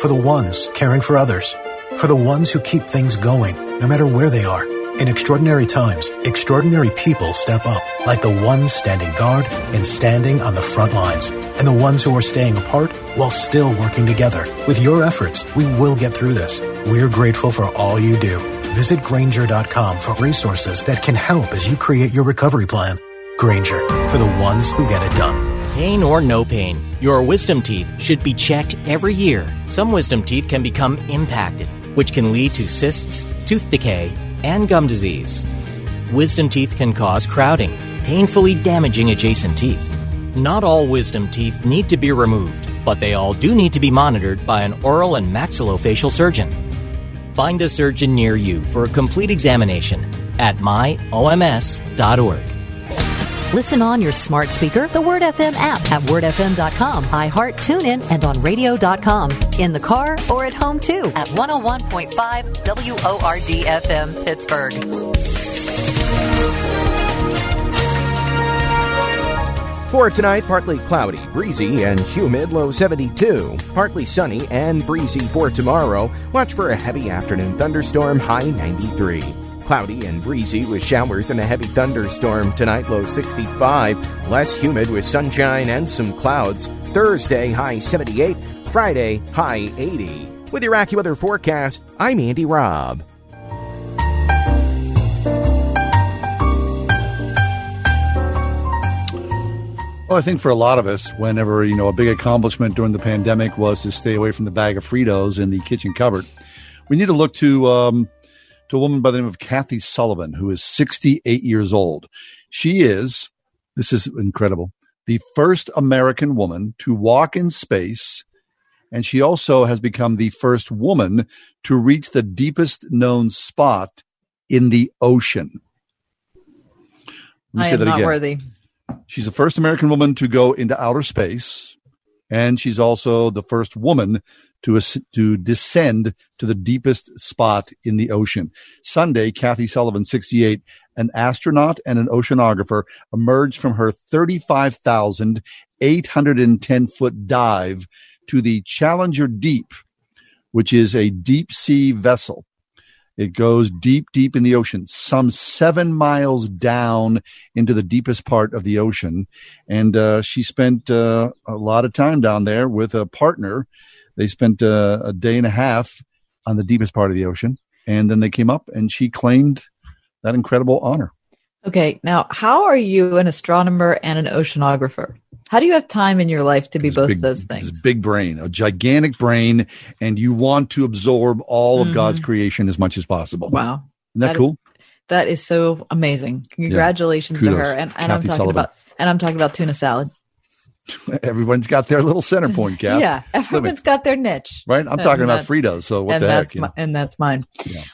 For the ones caring for others. For the ones who keep things going, no matter where they are. In extraordinary times, extraordinary people step up, like the ones standing guard and standing on the front lines, and the ones who are staying apart while still working together. With your efforts, we will get through this. We're grateful for all you do. Visit Grainger.com for resources that can help as you create your recovery plan. Granger, for the ones who get it done. Pain or no pain, your wisdom teeth should be checked every year. Some wisdom teeth can become impacted, which can lead to cysts, tooth decay, and gum disease. Wisdom teeth can cause crowding, painfully damaging adjacent teeth. Not all wisdom teeth need to be removed, but they all do need to be monitored by an oral and maxillofacial surgeon. Find a surgeon near you for a complete examination at myoms.org. Listen on your smart speaker, the Word FM app at wordfm.com, iHeart, TuneIn, and on radio.com. In the car or at home too at 101.5 WORD FM Pittsburgh. For tonight, partly cloudy, breezy, and humid, low 72. Partly sunny and breezy for tomorrow. Watch for a heavy afternoon thunderstorm, high 93. Cloudy and breezy with showers and a heavy thunderstorm tonight, low 65. Less humid with sunshine and some clouds. Thursday, high 78. Friday, high 80. With your AccuWeather forecast, I'm Andy Robb. Well, I think for a lot of us, whenever, you know, a big accomplishment during the pandemic was to stay away from the bag of Fritos in the kitchen cupboard, we need to look to, um, to a woman by the name of Kathy Sullivan, who is 68 years old. She is, this is incredible, the first American woman to walk in space. And she also has become the first woman to reach the deepest known spot in the ocean. Let me I say am that not again. worthy. She's the first American woman to go into outer space, and she's also the first woman to as- to descend to the deepest spot in the ocean. Sunday, Kathy Sullivan, 68, an astronaut and an oceanographer, emerged from her 35,810 foot dive to the Challenger Deep, which is a deep sea vessel. It goes deep, deep in the ocean, some seven miles down into the deepest part of the ocean. And uh, she spent uh, a lot of time down there with a partner. They spent uh, a day and a half on the deepest part of the ocean. And then they came up and she claimed that incredible honor. Okay, now how are you an astronomer and an oceanographer? How do you have time in your life to be both big, of those things? It's a big brain, a gigantic brain, and you want to absorb all of Mhm. God's creation as much as possible. Wow. Isn't that, That is- cool? That is so amazing. Congratulations to her. And, and I'm talking Sullivan. about and I'm talking about tuna salad. Everyone's got their little center point, Kath. Yeah, everyone's got their niche. Right? I'm And talking about Fritos, so what and the heck? mi- and that's mine.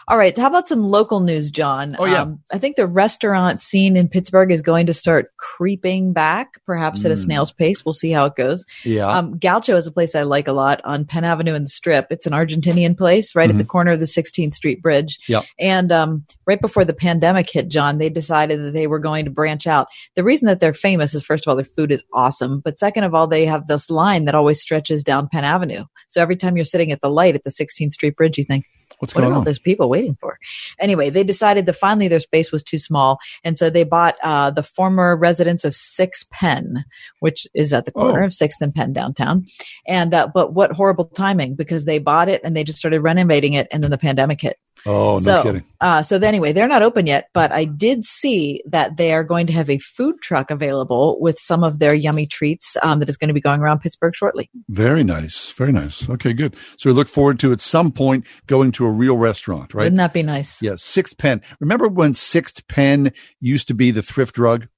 All right. How about some local news, John? Um, Oh, yeah. I think the restaurant scene in Pittsburgh is going to start creeping back, perhaps at a Mm. snail's pace. We'll see how it goes. Yeah. Um, Gaucho is a place I like a lot on Penn Avenue in the Strip. It's an Argentinian place right at the Mhm. corner of the 16th Street Bridge. Yep. And um, right before the pandemic hit, John, they decided that they were going to branch out. The reason that they're famous is, first of all, their food is awesome. But second of all, they have this line that always stretches down Penn Avenue. So every time you're sitting at the light at the 16th Street Bridge, you think, What's what going are all on? those people waiting for? Anyway, they decided that finally their space was too small. And so they bought uh, the former residence of Six Penn, which is at the corner Oh. of Sixth and Penn downtown. And, uh, but what horrible timing because they bought it and they just started renovating it and then the pandemic hit. Oh, no so, kidding. Uh, so anyway, they're not open yet, but I did see that they are going to have a food truck available with some of their yummy treats um, that is going to be going around Pittsburgh shortly. Very nice. Very nice. Okay, good. So we look forward to at some point going to a real restaurant, right? Wouldn't that be nice? Yeah, Six Penn. Remember when Six Penn used to be the thrift drug?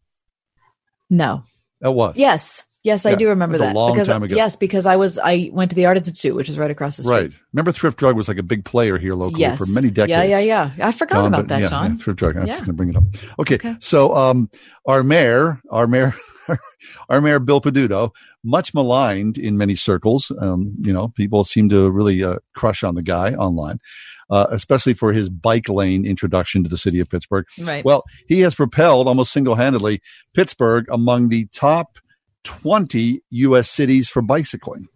No. That was. Yes. Yes, I do remember it was a that. long because, time ago. Yes, because I was I went to the Art Institute, which is right across the street. Right. Remember thrift drug was like a big player here locally Yes. for many decades. Yeah, yeah, yeah. I forgot Gone, about but that, yeah, John. yeah, thrift drug. I'm Yeah. just going to bring it up. Okay. So, um, our mayor, our mayor, our mayor, Bill Peduto, much maligned in many circles. Um, you know, people seem to really uh, crush on the guy online, uh, especially for his bike lane introduction to the city of Pittsburgh. Right. Well, he has propelled almost single handedly Pittsburgh among the top 20 U.S. cities for bicycling,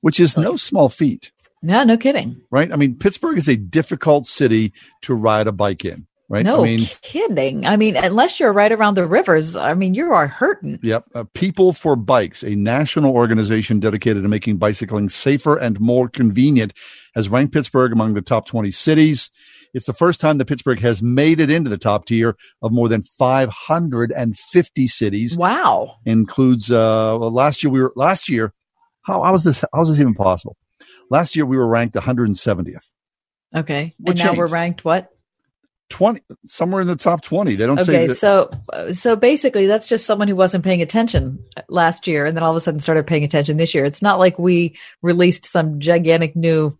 which is no small feat Yeah, no kidding. right? I mean, Pittsburgh is a difficult city to ride a bike in, right? No I mean, kidding. I mean, unless you're right around the rivers, I mean, you are hurting. yep. Uh, People for Bikes, a national organization dedicated to making bicycling safer and more convenient, has ranked Pittsburgh among the top 20 cities. It's the first time that Pittsburgh has made it into the top tier of more than 550 cities. Wow. Includes, uh, well, last year we were, last year, how, how was this, how was this even possible? Last year we were ranked 170th. Okay. What and now we're ranked what? 20 somewhere in the top 20. They don't say Okay, that, so so basically, that's just someone who wasn't paying attention last year, and then all of a sudden started paying attention this year. It's not like we released some gigantic new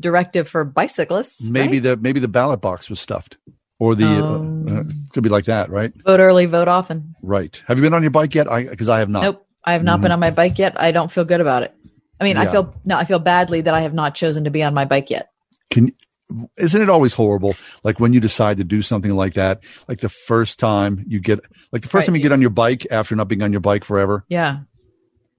directive for bicyclists. maybe right? the maybe the ballot box was stuffed or the Um. uh, uh, could be like that, right? vote early, vote often. Right. Have you been on your bike yet? I because I have not. Nope, I have not been Mhm. on my bike yet. I don't feel good about it. I mean, I feel no, I feel badly that I have not chosen to be on my bike yet. Can isn't it always horrible? Like when you decide to do something like that, like the first time you get, like the first Right. time you get on your bike after not being on your bike forever. Yeah.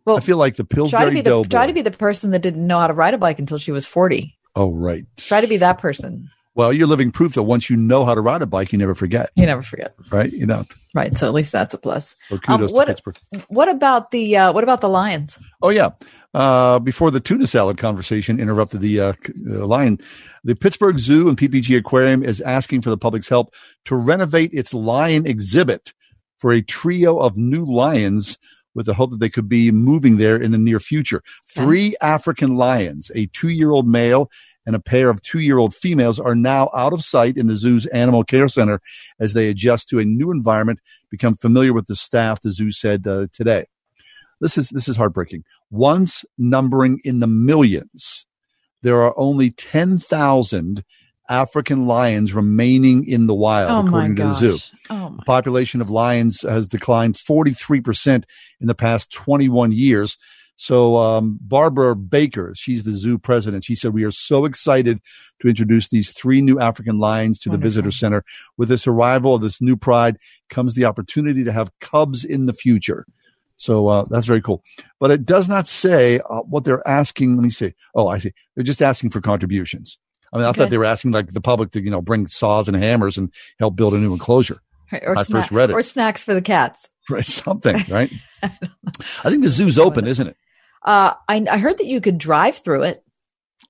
Well, I feel like the Try to Pillsbury be the try to be the person that didn't know how to ride a bike until she was forty. Oh, right. Try to be that person. Well, you're living proof that once you know how to ride a bike, you never forget, You never forget. right? You know. Right. So at least that's a plus. So Um, what, what about the uh, what about the Lions? Oh yeah. Uh, before the tuna salad conversation interrupted the uh, c- line, the Pittsburgh Zoo and PPG Aquarium is asking for the public's help to renovate its lion exhibit for a trio of new lions with the hope that they could be moving there in the near future. Three African lions, a two-year-old male and a pair of two-year-old females are now out of sight in the zoo's animal care center as they adjust to a new environment, become familiar with the staff, the zoo said uh, today. This is this is heartbreaking. Once numbering in the millions, there are only ten thousand African lions remaining in the wild, Oh, according to the zoo. Oh, the population of lions has declined forty three percent in the past twenty one years. So um, Barbara Baker, she's the zoo president. She said, "We are so excited to introduce these three new African lions to the visitor center. With this arrival of this new pride comes the opportunity to have cubs in the future." So uh, that's very cool. But it does not say uh, what they're asking. Let me see. Oh, I see. They're just asking for contributions. I mean, I Okay. thought they were asking like the public to, you know, bring saws and hammers and help build a new enclosure. Right, Or, I sna- first read it. or snacks for the cats. Right, something, right? I think the zoo's open, isn't it? Uh, I, I heard that you could drive through it.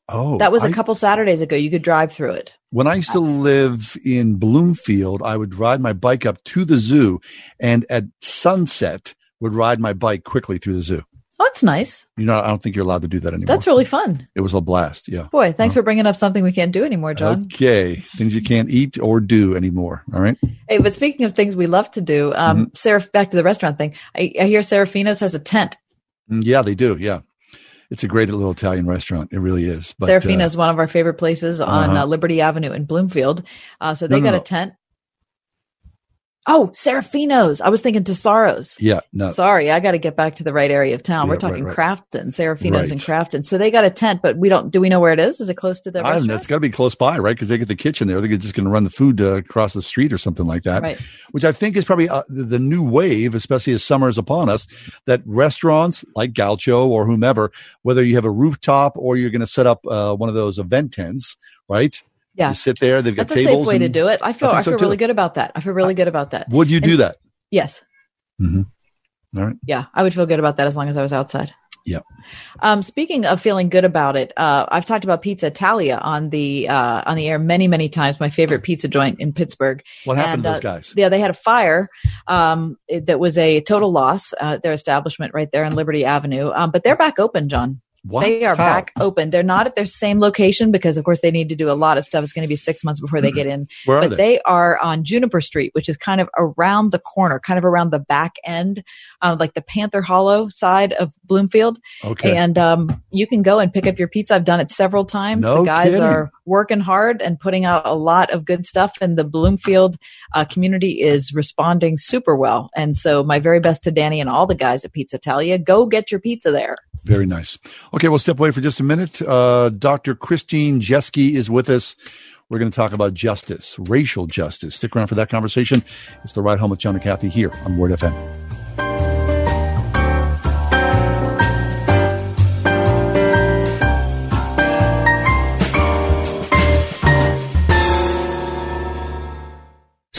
Oh, that was a I- couple Saturdays ago. You could drive through it. When I used to live in Bloomfield, I would ride my bike up to the zoo and at sunset would ride my bike quickly through the zoo. Oh, that's nice. You know, I don't think you're allowed to do that anymore. That's really fun. it was a blast. Yeah. Boy, thanks for bringing up something we can't do anymore, John. Okay. Things you can't eat or do anymore. All right. Hey, but speaking of things we love to do, um, Mm-hmm. Sarah, back to the restaurant thing. I, I hear Serafino's has a tent. Mm, Yeah, they do. Yeah. It's a great little Italian restaurant. It really is. But, uh, Serafino's one of our favorite places on Uh-huh. uh, Liberty Avenue in Bloomfield. Uh, so they No, no, got no. a tent. Oh, Serafino's. I was thinking Tessaro's. yeah, no. Sorry, I got to get back to the right area of town. We're Yeah, right, talking right. Crafton, Serafino's Right. and Crafton. So they got a tent, but we don't. Do we know where it is? Is it close to the I don't know. restaurant? It's got to be close by, right? Because they get the kitchen there. They're just going to run the food uh, across the street or something like that. Right. Which I think is probably uh, the the new wave, especially as summer is upon us, that restaurants like Gaucho or whomever, whether you have a rooftop or you're going to set up uh, one of those event tents, right? Yeah. You sit there. They've got That's a safe way to do it. I feel. I, so, feel too. really good about that. I feel really good about that. Would you do that? Yes. Mm-hmm. All right. Yeah, I would feel good about that as long as I was outside. Yeah. Um, speaking of feeling good about it, uh, I've talked about Pizza Italia on the uh, on the air many, many times. My favorite pizza joint in Pittsburgh. What happened And, to those uh, guys? Yeah, they had a fire um, it- that was a total loss. Uh, their establishment right there on Liberty Avenue, um, but they're back open, John. What? They are How? back open. They're not at their same location because, of course, they need to do a lot of stuff. It's going to be six months before they get in. But they? they are on Juniper Street, which is kind of around the corner, kind of around the back end, uh, like the Panther Hollow side of Bloomfield. Okay. And um, you can go and pick up your pizza. I've done it several times. No the guys kidding. are working hard and putting out a lot of good stuff, and the Bloomfield uh, community is responding super well. And so, my very best to Danny and all the guys at Pizza Italia. Go get your pizza there. Very nice. Okay, we'll step away for just a minute. Uh, Dr. Christine Jeske is with us. We're going to talk about justice, racial justice. Stick around for that conversation. It's the ride home with John and Kathy here on Word FM.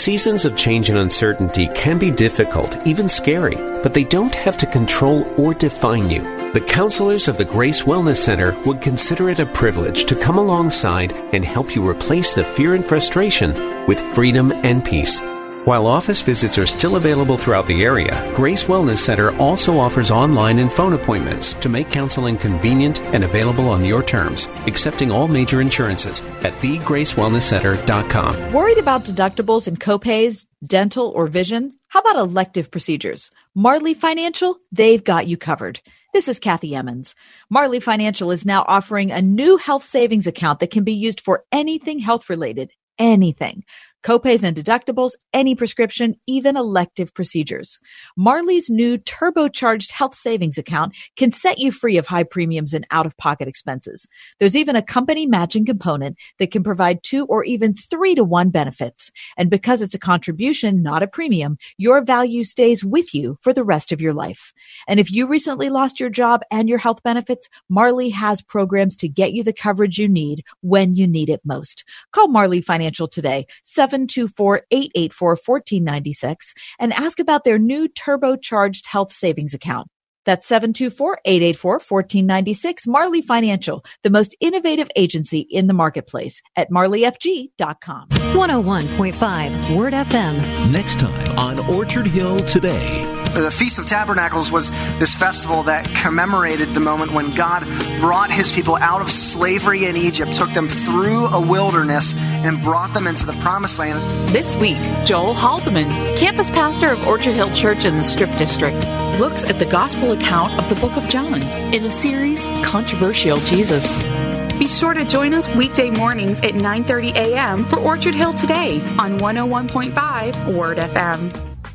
Seasons of change and uncertainty can be difficult, even scary, but they don't have to control or define you. The counselors of the Grace Wellness Center would consider it a privilege to come alongside and help you replace the fear and frustration with freedom and peace. While office visits are still available throughout the area, Grace Wellness Center also offers online and phone appointments to make counseling convenient and available on your terms, accepting all major insurances at thegracewellnesscenter.com. Worried about deductibles and copays, dental or vision? How about elective procedures? Marley Financial, they've got you covered. This is Kathy Emmons. Marley Financial is now offering a new health savings account that can be used for anything health related, anything. Copays and deductibles, any prescription, even elective procedures. Marley's new turbocharged health savings account can set you free of high premiums and out of pocket expenses. There's even a company matching component that can provide two or even three to one benefits. And because it's a contribution, not a premium, your value stays with you for the rest of your life. And if you recently lost your job and your health benefits, Marley has programs to get you the coverage you need when you need it most. Call Marley Financial today, 724-884-1496 and ask about their new turbocharged health savings account. That's 724-884-1496 Marley Financial, the most innovative agency in the marketplace at marleyfg.com. 101.5 Word FM. Next time on Orchard Hill Today. The Feast of Tabernacles was this festival that commemorated the moment when God brought his people out of slavery in Egypt, took them through a wilderness, and brought them into the promised land. This week, Joel Haldeman, campus pastor of Orchard Hill Church in the Strip District, looks at the gospel account of the book of John in the series Controversial Jesus. Be sure to join us weekday mornings at 9:30 a.m. for Orchard Hill Today on 101.5 Word FM.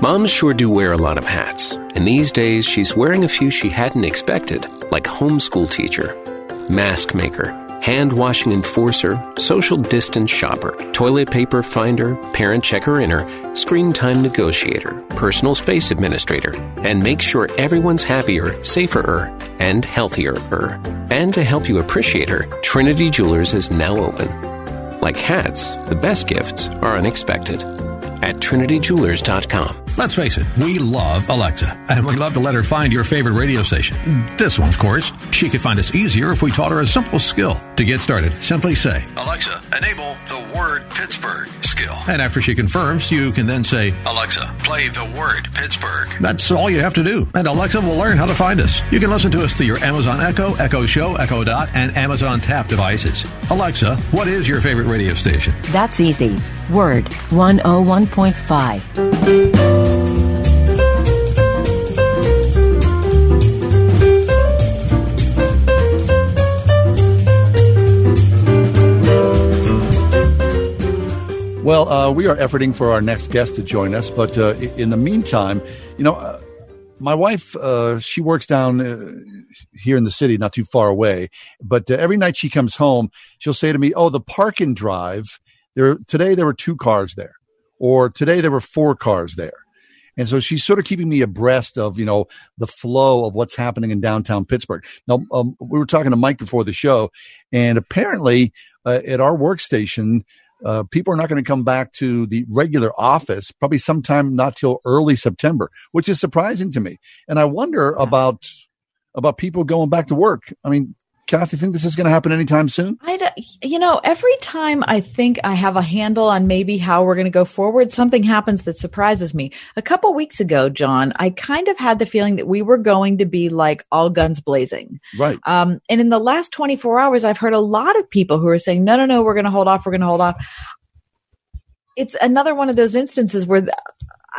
Moms sure do wear a lot of hats, and these days she's wearing a few she hadn't expected, like homeschool teacher, mask maker, hand washing enforcer, social distance shopper, toilet paper finder, parent checker inner, screen time negotiator, personal space administrator, and make sure everyone's happier, safer, er, and healthier. Er. And to help you appreciate her, Trinity Jewelers is now open. Like hats, the best gifts are unexpected. At trinityjewelers.com. Let's face it, we love Alexa, and we'd love to let her find your favorite radio station. This one, of course. She could find us easier if we taught her a simple skill. To get started, simply say, Alexa, enable the word Pittsburgh skill. And after she confirms, you can then say, Alexa, play the word Pittsburgh. That's all you have to do, and Alexa will learn how to find us. You can listen to us through your Amazon Echo, Echo Show, Echo Dot, and Amazon Tap devices. Alexa, what is your favorite radio station? That's easy. Word oh 101.5. Well, uh, we are efforting for our next guest to join us, but uh, in the meantime, you know, uh, my wife uh, she works down uh, here in the city, not too far away. But uh, every night she comes home, she'll say to me, "Oh, the park and drive. There today there were two cars there, or today there were four cars there." And so she's sort of keeping me abreast of, you know, the flow of what's happening in downtown Pittsburgh. Now, um, we were talking to Mike before the show, and apparently uh, at our workstation, uh, people are not going to come back to the regular office probably sometime not till early September, which is surprising to me. And I wonder about about people going back to work. I mean, Kathy, you think this is going to happen anytime soon? I, don't- you know, every time I think I have a handle on maybe how we're going to go forward, something happens that surprises me. A couple weeks ago, John, I kind of had the feeling that we were going to be like all guns blazing. Right. Um, and in the last 24 hours, I've heard a lot of people who are saying, no, no, no, we're going to hold off. We're going to hold off. It's another one of those instances where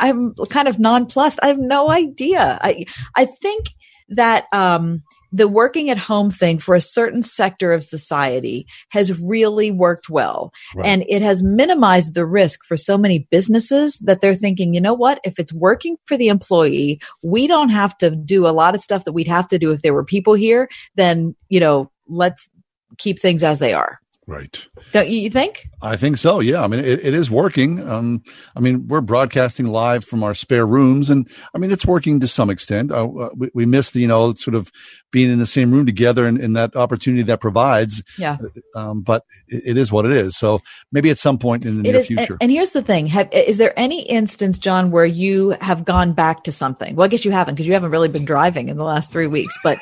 I'm kind of nonplussed. I have no idea. I, I think that, um, the working at home thing for a certain sector of society has really worked well. Right. And it has minimized the risk for so many businesses that they're thinking, you know what? If it's working for the employee, we don't have to do a lot of stuff that we'd have to do if there were people here, then, you know, let's keep things as they are. Right. Don't you you think? I think so. Yeah. I mean, it, it is working. Um, I mean, we're broadcasting live from our spare rooms, and I mean, it's working to some extent. Uh, uh, we, we miss the, you know, sort of being in the same room together and, and that opportunity that provides. Yeah. Um, but it, it is what it is. So maybe at some point in the It near is, future. and, and here's the thing: have, is there any instance, John, where you have gone back to something? Well, I guess you haven't because you haven't really been driving in the last three weeks. But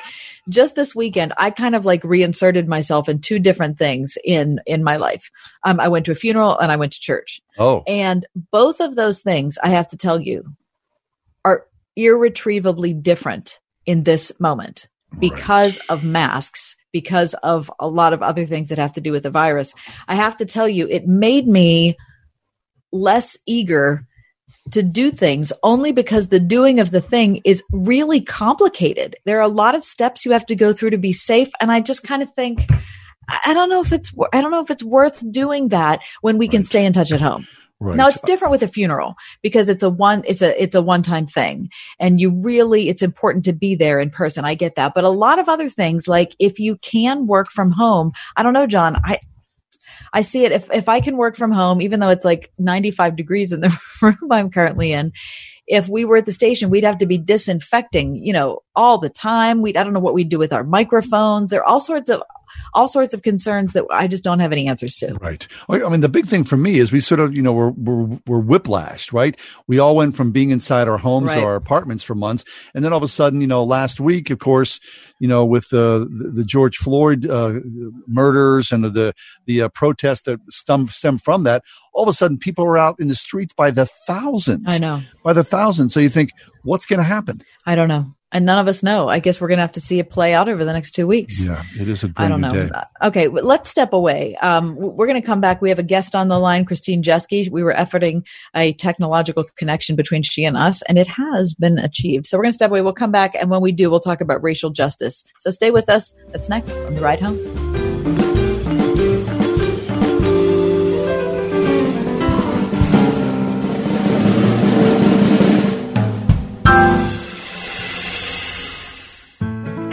just this weekend, I kind of like reinserted myself in two different things in in my life. Um, I went to a funeral and I went to church. Oh. and both of those things, I have to tell you, are irretrievably different in this moment because of masks, because of a lot of other things that have to do with the virus. I have to tell you, it made me less eager to do things only because the doing of the thing is really complicated. There are a lot of steps you have to go through to be safe. And I just kind of think, I don't know if it's, I don't know if it's worth doing that when we can stay in touch at home. Right. Now it's different with a funeral because it's a one, it's a, it's a one time thing and you really, it's important to be there in person. I get that. But a lot of other things, like if you can work from home, I don't know, John, I, I see it if, if I can work from home, even though it's like 95 degrees in the room I'm currently in, if we were at the station, we'd have to be disinfecting, you know, all the time. We'd, I don't know what we'd do with our microphones. There are all sorts of, all sorts of concerns that I just don't have any answers to. Right. I mean, the big thing for me is we sort of, you know, we're, we're, we're whiplashed, right? We all went from being inside our homes Right. or our apartments for months. And then all of a sudden, you know, last week, of course, you know, with the, the, the George Floyd uh, murders and the, the uh, protests that stem, stem from that, all of a sudden people are out in the streets by the thousands. I know. By the thousands. So you think, what's going to happen? I don't know. And none of us know. I guess we're going to have to see it play out over the next two weeks. Yeah, it is a great I don't know. day. Okay, let's step away. Um, we're going to come back. We have a guest on the line, Christine Jeske. We were efforting a technological connection between she and us, and it has been achieved. So we're going to step away. We'll come back, and when we do, we'll talk about racial justice. So stay with us. That's next on the ride home.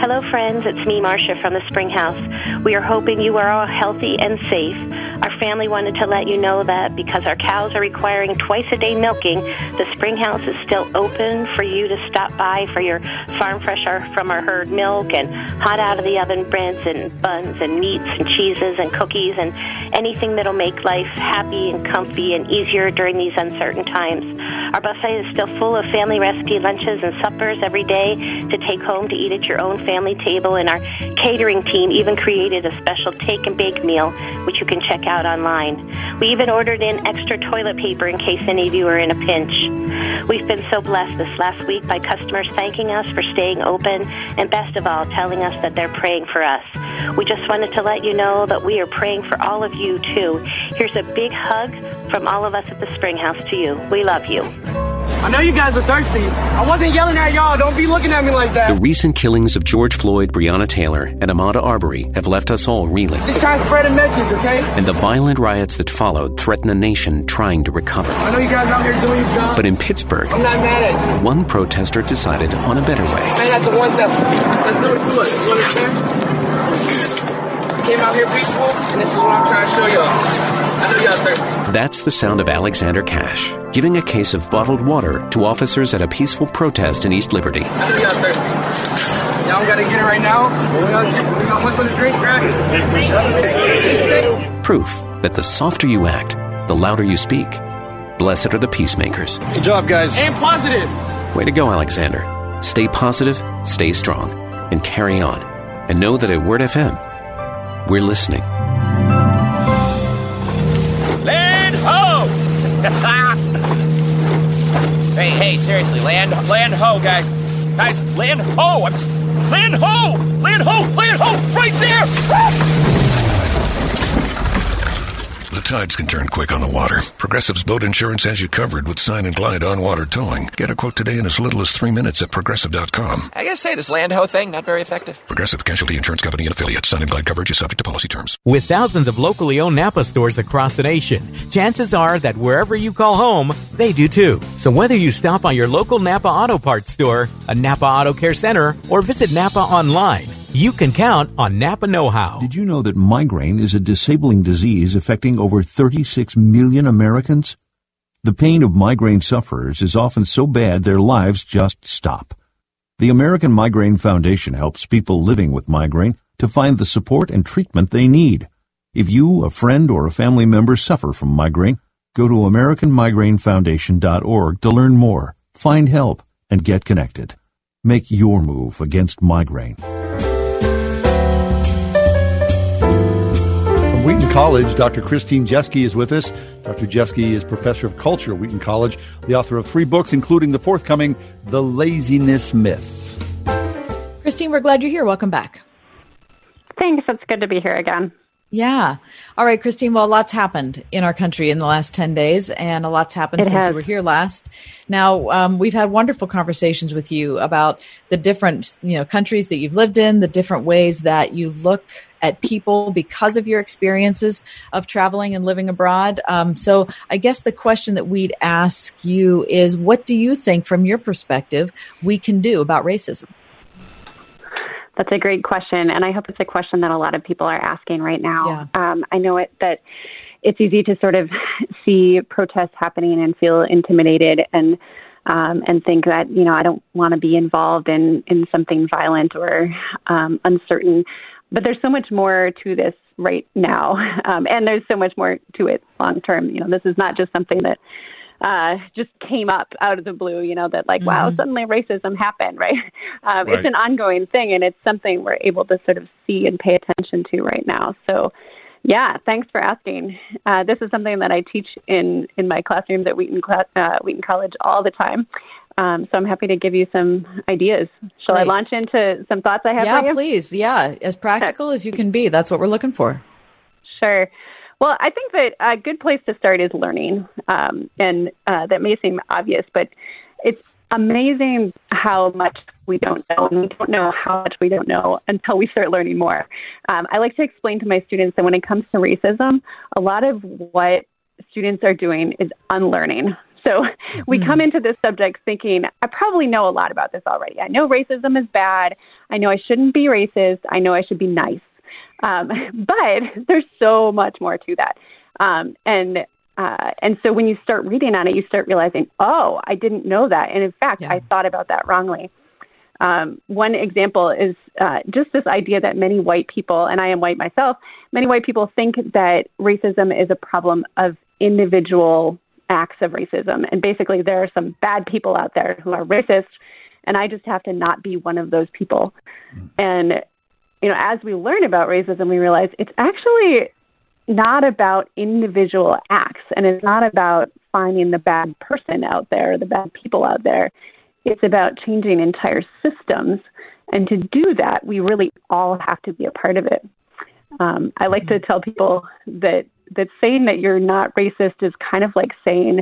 Hello, friends. It's me, Marcia from the Spring House. We are hoping you are all healthy and safe. Our family wanted to let you know that because our cows are requiring twice a day milking, the Spring House is still open for you to stop by for your farm fresh from our herd milk and hot out of the oven breads and buns and meats and cheeses and cookies and anything that'll make life happy and comfy and easier during these uncertain times. Our buffet is still full of family recipe lunches and suppers every day to take home to eat at your own family table, and our catering team even created a special take and bake meal, which you can check out online. We even ordered in extra toilet paper in case any of you are in a pinch. We've been so blessed this last week by customers thanking us for staying open, and best of all, telling us that they're praying for us. We just wanted to let you know that we are praying for all of you, too. Here's a big hug from all of us at the Spring House to you. We love you. I know you guys are thirsty. I wasn't yelling at y'all. Don't be looking at me like that. The recent killings of George Floyd, Breonna Taylor, and Ahmaud Arbery have left us all reeling. Just trying to spread a message, okay? And the violent riots that followed threaten a nation trying to recover. I know you guys out here doing your job. But in Pittsburgh, I'm not mad at you. one protester decided on a better way. Man, at the. Let's do it to it. You understand? Came out here peaceful, and this is what I'm trying to show y'all. I know y'all thirsty. That's the sound of Alexander Cash giving a case of bottled water to officers at a peaceful protest in East Liberty. I y'all gotta get it right now. We got we got one something to drink, grab. Proof that the softer you act, the louder you speak. Blessed are the peacemakers. Good job, guys. And positive. Way to go, Alexander. Stay positive, stay strong, and carry on. And know that at Word FM, we're listening. hey, hey, seriously, land, land ho, guys, guys, land ho! I'm land ho, land ho, land ho, right there. The tides can turn quick on the water. Progressive's boat insurance has you covered with Sign and Glide on water towing. Get a quote today in as little as three minutes at progressive.com. I gotta say, this land ho thing not very effective. Progressive Casualty Insurance Company and affiliates. Sign and Glide coverage is subject to policy terms. With thousands of locally owned Napa stores across the nation, chances are that wherever you call home, they do too. So whether you stop by your local Napa Auto Parts store, a Napa Auto Care Center, or visit Napa online, you can count on Napa Know How. Did you know that migraine is a disabling disease affecting over 36 million Americans? The pain of migraine sufferers is often so bad their lives just stop. The American Migraine Foundation helps people living with migraine to find the support and treatment they need. If you, a friend, or a family member suffer from migraine, go to AmericanMigraineFoundation.org to learn more, find help, and get connected. Make your move against migraine. Wheaton College, Dr. Christine Jeske is with us. Dr. Jeske is professor of culture at Wheaton College, the author of three books, including the forthcoming The Laziness Myth. Christine, we're glad you're here. Welcome back. Thanks. It's good to be here again. Yeah. All right, Christine. Well, a lot's happened in our country in the last 10 days, and a lot's happened It since has. you were here last. Now, um, we've had wonderful conversations with you about the different, you know, countries that you've lived in, the different ways that you look at people because of your experiences of traveling and living abroad. Um, so I guess the question that we'd ask you is, what do you think from your perspective we can do about racism? That's a great question, and I hope it's a question that a lot of people are asking right now. Um, I know it that it's easy to sort of see protests happening and feel intimidated and um, and think that you know I don't want to be involved in in something violent or um, uncertain. But there's so much more to this right now, um, and there's so much more to it long term. You know, this is not just something that uh, just came up out of the blue, you know, that like, wow, Mhm. suddenly racism happened, right? Um, Right. It's an ongoing thing, and it's something we're able to sort of see and pay attention to right now. So, yeah, thanks for asking. Uh, this is something that I teach in in my classrooms at Wheaton Cla- uh, Wheaton College all the time. Um, so I'm happy to give you some ideas. Shall I launch into some thoughts I have yeah, for you? please. Yeah, as practical as you can be. That's what we're looking for. Sure. Well, I think that a good place to start is learning. Um, and uh, that may seem obvious, but it's amazing how much we don't know. And we don't know how much we don't know until we start learning more. Um, I like to explain to my students that when it comes to racism, a lot of what students are doing is unlearning. So we come into this subject thinking, I probably know a lot about this already. I know racism is bad. I know I shouldn't be racist. I know I should be nice. Um, but there's so much more to that. Um, and uh, and so when you start reading on it, you start realizing, oh, I didn't know that. And in fact, I thought about that wrongly. Um, one example is uh, just this idea that many white people, and I am white myself, many white people think that racism is a problem of individual acts of racism. And basically, there are some bad people out there who are racist, and I just have to not be one of those people. And, you know, as we learn about racism, we realize it's actually not about individual acts and it's not about finding the bad person out there, the bad people out there. It's about changing entire systems. And to do that, we really all have to be a part of it. Um, I like to tell people that that saying that you're not racist is kind of like saying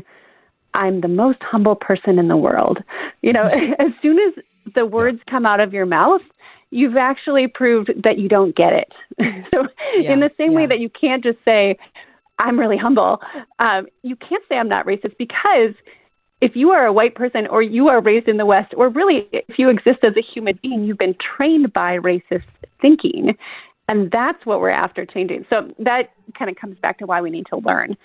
I'm the most humble person in the world. You know, as soon as the words come out of your mouth, you've actually proved that you don't get it. so, in the same way that you can't just say, I'm really humble, um, you can't say I'm not racist because if you are a white person or you are raised in the West, or really if you exist as a human being, you've been trained by racist thinking. And that's what we're after changing. So that kind of comes back to why we need to learn.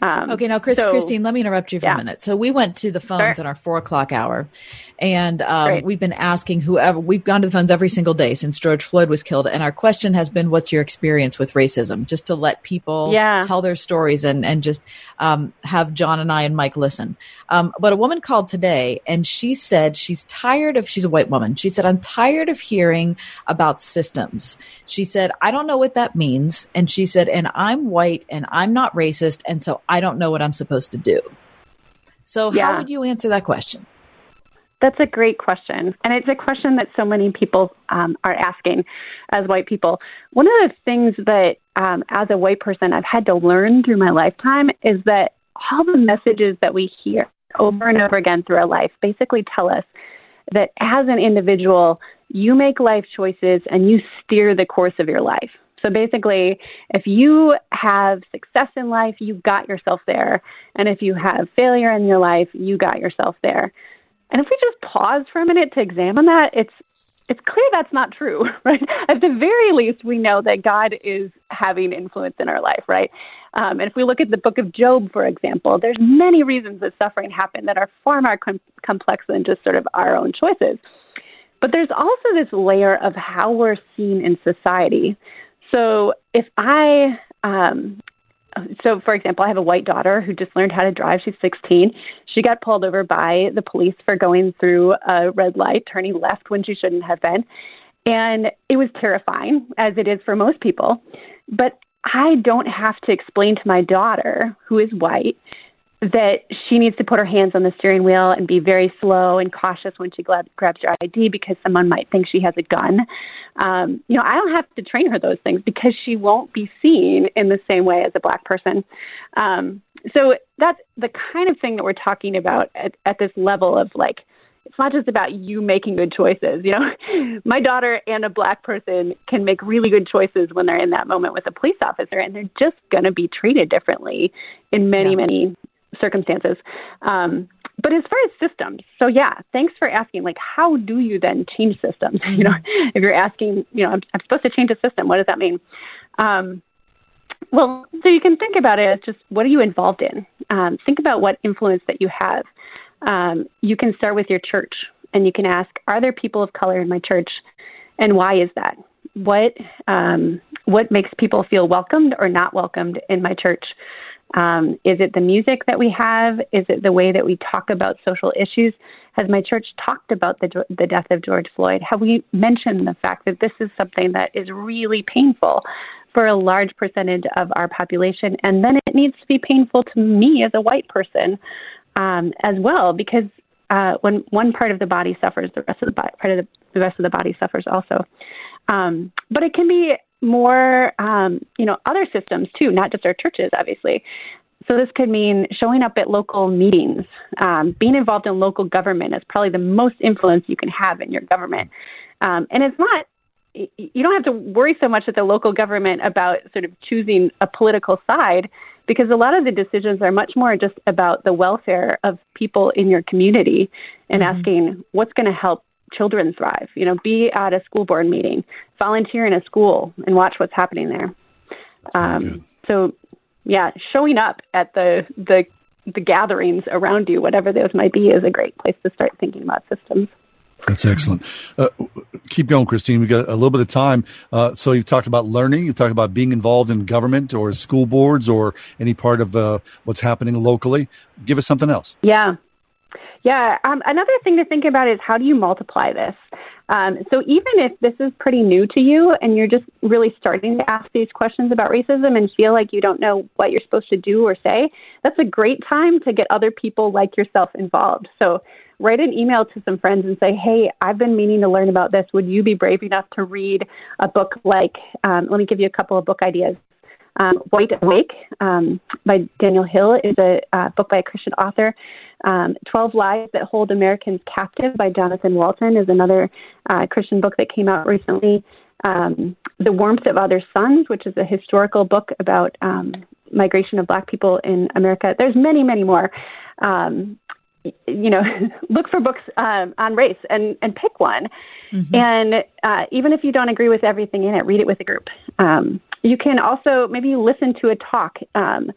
Um, Okay, now, Chris, so- Christine, let me interrupt you for Yeah. a minute. So we went to the phones Sure. in our four o'clock hour, and um, we've been asking whoever we've gone to the phones every single day since George Floyd was killed, and our question has been, "What's your experience with racism?" Just to let people Yeah. tell their stories and and just um, have John and I and Mike listen. Um, but a woman called today, and she said she's tired of. She's a white woman. She said, "I'm tired of hearing about systems." She said, "I don't know what that means," and she said, "And I'm white, and I'm not racist, and so I don't know what I'm supposed to do." So, Yeah. how would you answer that question? That's a great question. And it's a question that so many people um, are asking as white people. One of the things that, um, as a white person, I've had to learn through my lifetime is that all the messages that we hear over and over again through our life basically tell us that as an individual, you make life choices and you steer the course of your life. So basically, if you have success in life, you got yourself there. And if you have failure in your life, you got yourself there. And if we just pause for a minute to examine that, it's it's clear that's not true, right? At the very least, we know that God is having influence in our life, right? Um, and if we look at the book of Job, for example, there's many reasons that suffering happened that are far more com- complex than just sort of our own choices. But there's also this layer of how we're seen in society. So if I um, so for example, I have a white daughter who just learned how to drive. She's 16. She got pulled over by the police for going through a red light, turning left when she shouldn't have been. And it was terrifying, as it is for most people. But I don't have to explain to my daughter, who is white, that she needs to put her hands on the steering wheel and be very slow and cautious when she grabs her ID because someone might think she has a gun. Um, you know, I don't have to train her those things because she won't be seen in the same way as a black person. Um, so that's the kind of thing that we're talking about at, at this level of like, it's not just about you making good choices. You know, my daughter and a black person can make really good choices when they're in that moment with a police officer, and they're just going to be treated differently in many, yeah. many circumstances. Um, but as far as systems, so yeah, thanks for asking. Like, how do you then change systems? Mm-hmm. You know, if you're asking, you know, I'm, I'm, supposed to change a system, what does that mean? Um, well, so you can think about it as just what are you involved in? Um, think about what influence that you have. Um, you can start with your church and you can ask, are there people of color in my church? And why is that? What um, what makes people feel welcomed or not welcomed in my church? Um, is it the music that we have? Is it the way that we talk about social issues? Has my church talked about the, the death of George Floyd? Have we mentioned the fact that this is something that is really painful for a large percentage of our population? And then it needs to be painful to me as a white person um, as well, because uh, when one part of the body suffers, the rest of the body, part of the, the rest of the body suffers also. Um, but it can be more, um, you know, other systems too, not just our churches, obviously. So this could mean showing up at local meetings, um, being involved in local government is probably the most influence you can have in your government. Um, and it's not, you don't have to worry so much at the local government about sort of choosing a political side because a lot of the decisions are much more just about the welfare of people in your community and mm-hmm. asking what's going to help children thrive. You know, be at a school board meeting, volunteer in a school, and watch what's happening there. Um, so, yeah, showing up at the the the gatherings around you, whatever those might be, is a great place to start thinking about systems. That's excellent. Uh, keep going, Christine. We got a little bit of time. Uh, so you've talked about learning. You've talked about being involved in government or school boards or any part of uh, what's happening locally. Give us something else. Yeah. Yeah. Um, another thing to think about is how do you multiply this? Um, so even if this is pretty new to you and you're just really starting to ask these questions about racism and feel like you don't know what you're supposed to do or say, that's a great time to get other people like yourself involved. So write an email to some friends and say, hey, I've been meaning to learn about this. Would you be brave enough to read a book like, um, let me give you a couple of book ideas. Um, White Awake um, by Daniel Hill is a uh, book by a Christian author. Um, 12 Lies That Hold Americans Captive by Jonathan Walton is another uh, Christian book that came out recently. Um, the Warmth of Other Suns, which is a historical book about um, migration of black people in America. There's many, many more. Um, you know, look for books um, on race and, and pick one. Mm-hmm. And uh, even if you don't agree with everything in it, read it with a group. Um, you can also maybe listen to a talk. Um,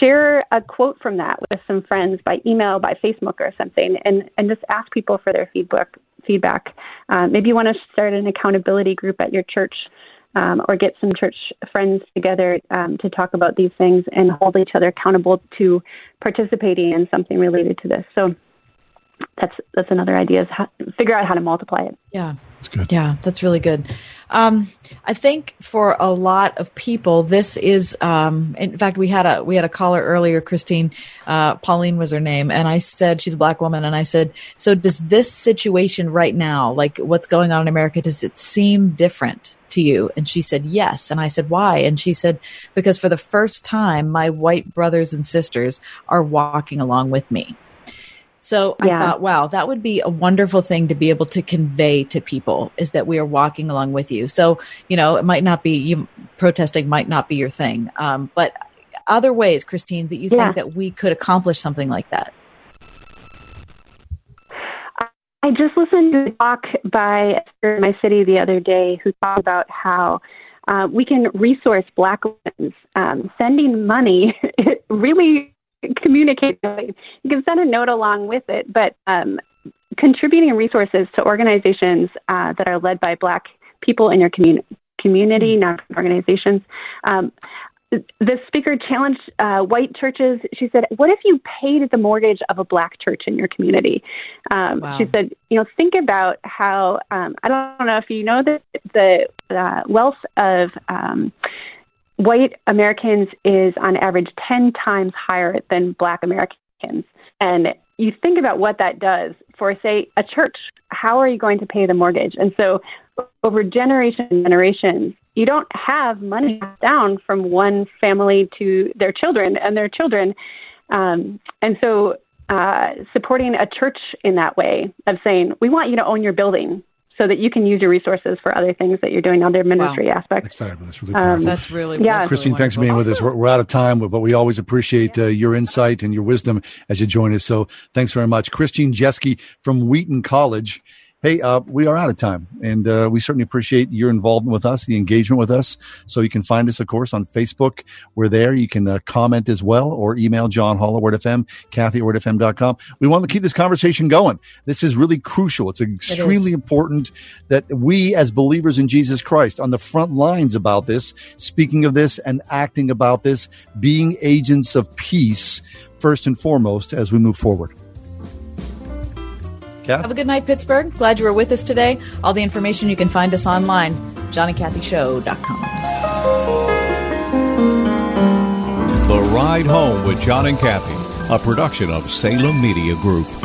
share a quote from that with some friends by email, by Facebook, or something, and, and just ask people for their feedback. Feedback. Uh, maybe you want to start an accountability group at your church, um, or get some church friends together um, to talk about these things and hold each other accountable to participating in something related to this. So that's that's another idea is how, figure out how to multiply it. Yeah, that's good. Yeah, that's really good. Um, I think for a lot of people, this is. Um, in fact, we had a we had a caller earlier, Christine. Uh, Pauline was her name, and I said she's a black woman, and I said, so does this situation right now, like what's going on in America, does it seem different to you? And she said yes, and I said why, and she said because for the first time, my white brothers and sisters are walking along with me so yeah. I thought, wow, that would be a wonderful thing to be able to convey to people is that we are walking along with you. So, you know, it might not be you protesting might not be your thing. Um, but other ways, Christine, that you yeah. think that we could accomplish something like that? I just listened to a talk by in my city the other day who talked about how uh, we can resource black women. Um, sending money really communicates. You can send a note along with it, but um, contributing resources to organizations uh, that are led by black people in your community community, not organizations. Um, the speaker challenged uh, white churches. She said, "What if you paid the mortgage of a black church in your community?" Um, wow. She said, "You know, think about how um, I don't know if you know that the uh, wealth of um, white Americans is on average ten times higher than black Americans, and you think about what that does for, say, a church. How are you going to pay the mortgage? And so, over generations and generations, you don't have money down from one family to their children and their children. Um, and so, uh, supporting a church in that way of saying, we want you to own your building so that you can use your resources for other things that you're doing, on other ministry wow. aspects. That's fabulous. Really um, that's really yeah. That's Christine, really thanks for being with us. We're, we're, out of time, but we always appreciate uh, your insight and your wisdom as you join us. So thanks very much. Christine Jeske from Wheaton College Hey, uh, we are out of time, and uh, we certainly appreciate your involvement with us, the engagement with us. So you can find us, of course, on Facebook. We're there. You can uh, comment as well, or email John Hall at WordFM, Kathy at WordFM.com. We want to keep this conversation going. This is really crucial. It's extremely it important that we, as believers in Jesus Christ, on the front lines about this, speaking of this and acting about this, being agents of peace first and foremost as we move forward. Kath? Have a good night, Pittsburgh. Glad you were with us today. All the information you can find us online, johnandkathyshow.com. The Ride Home with John and Kathy, a production of Salem Media Group.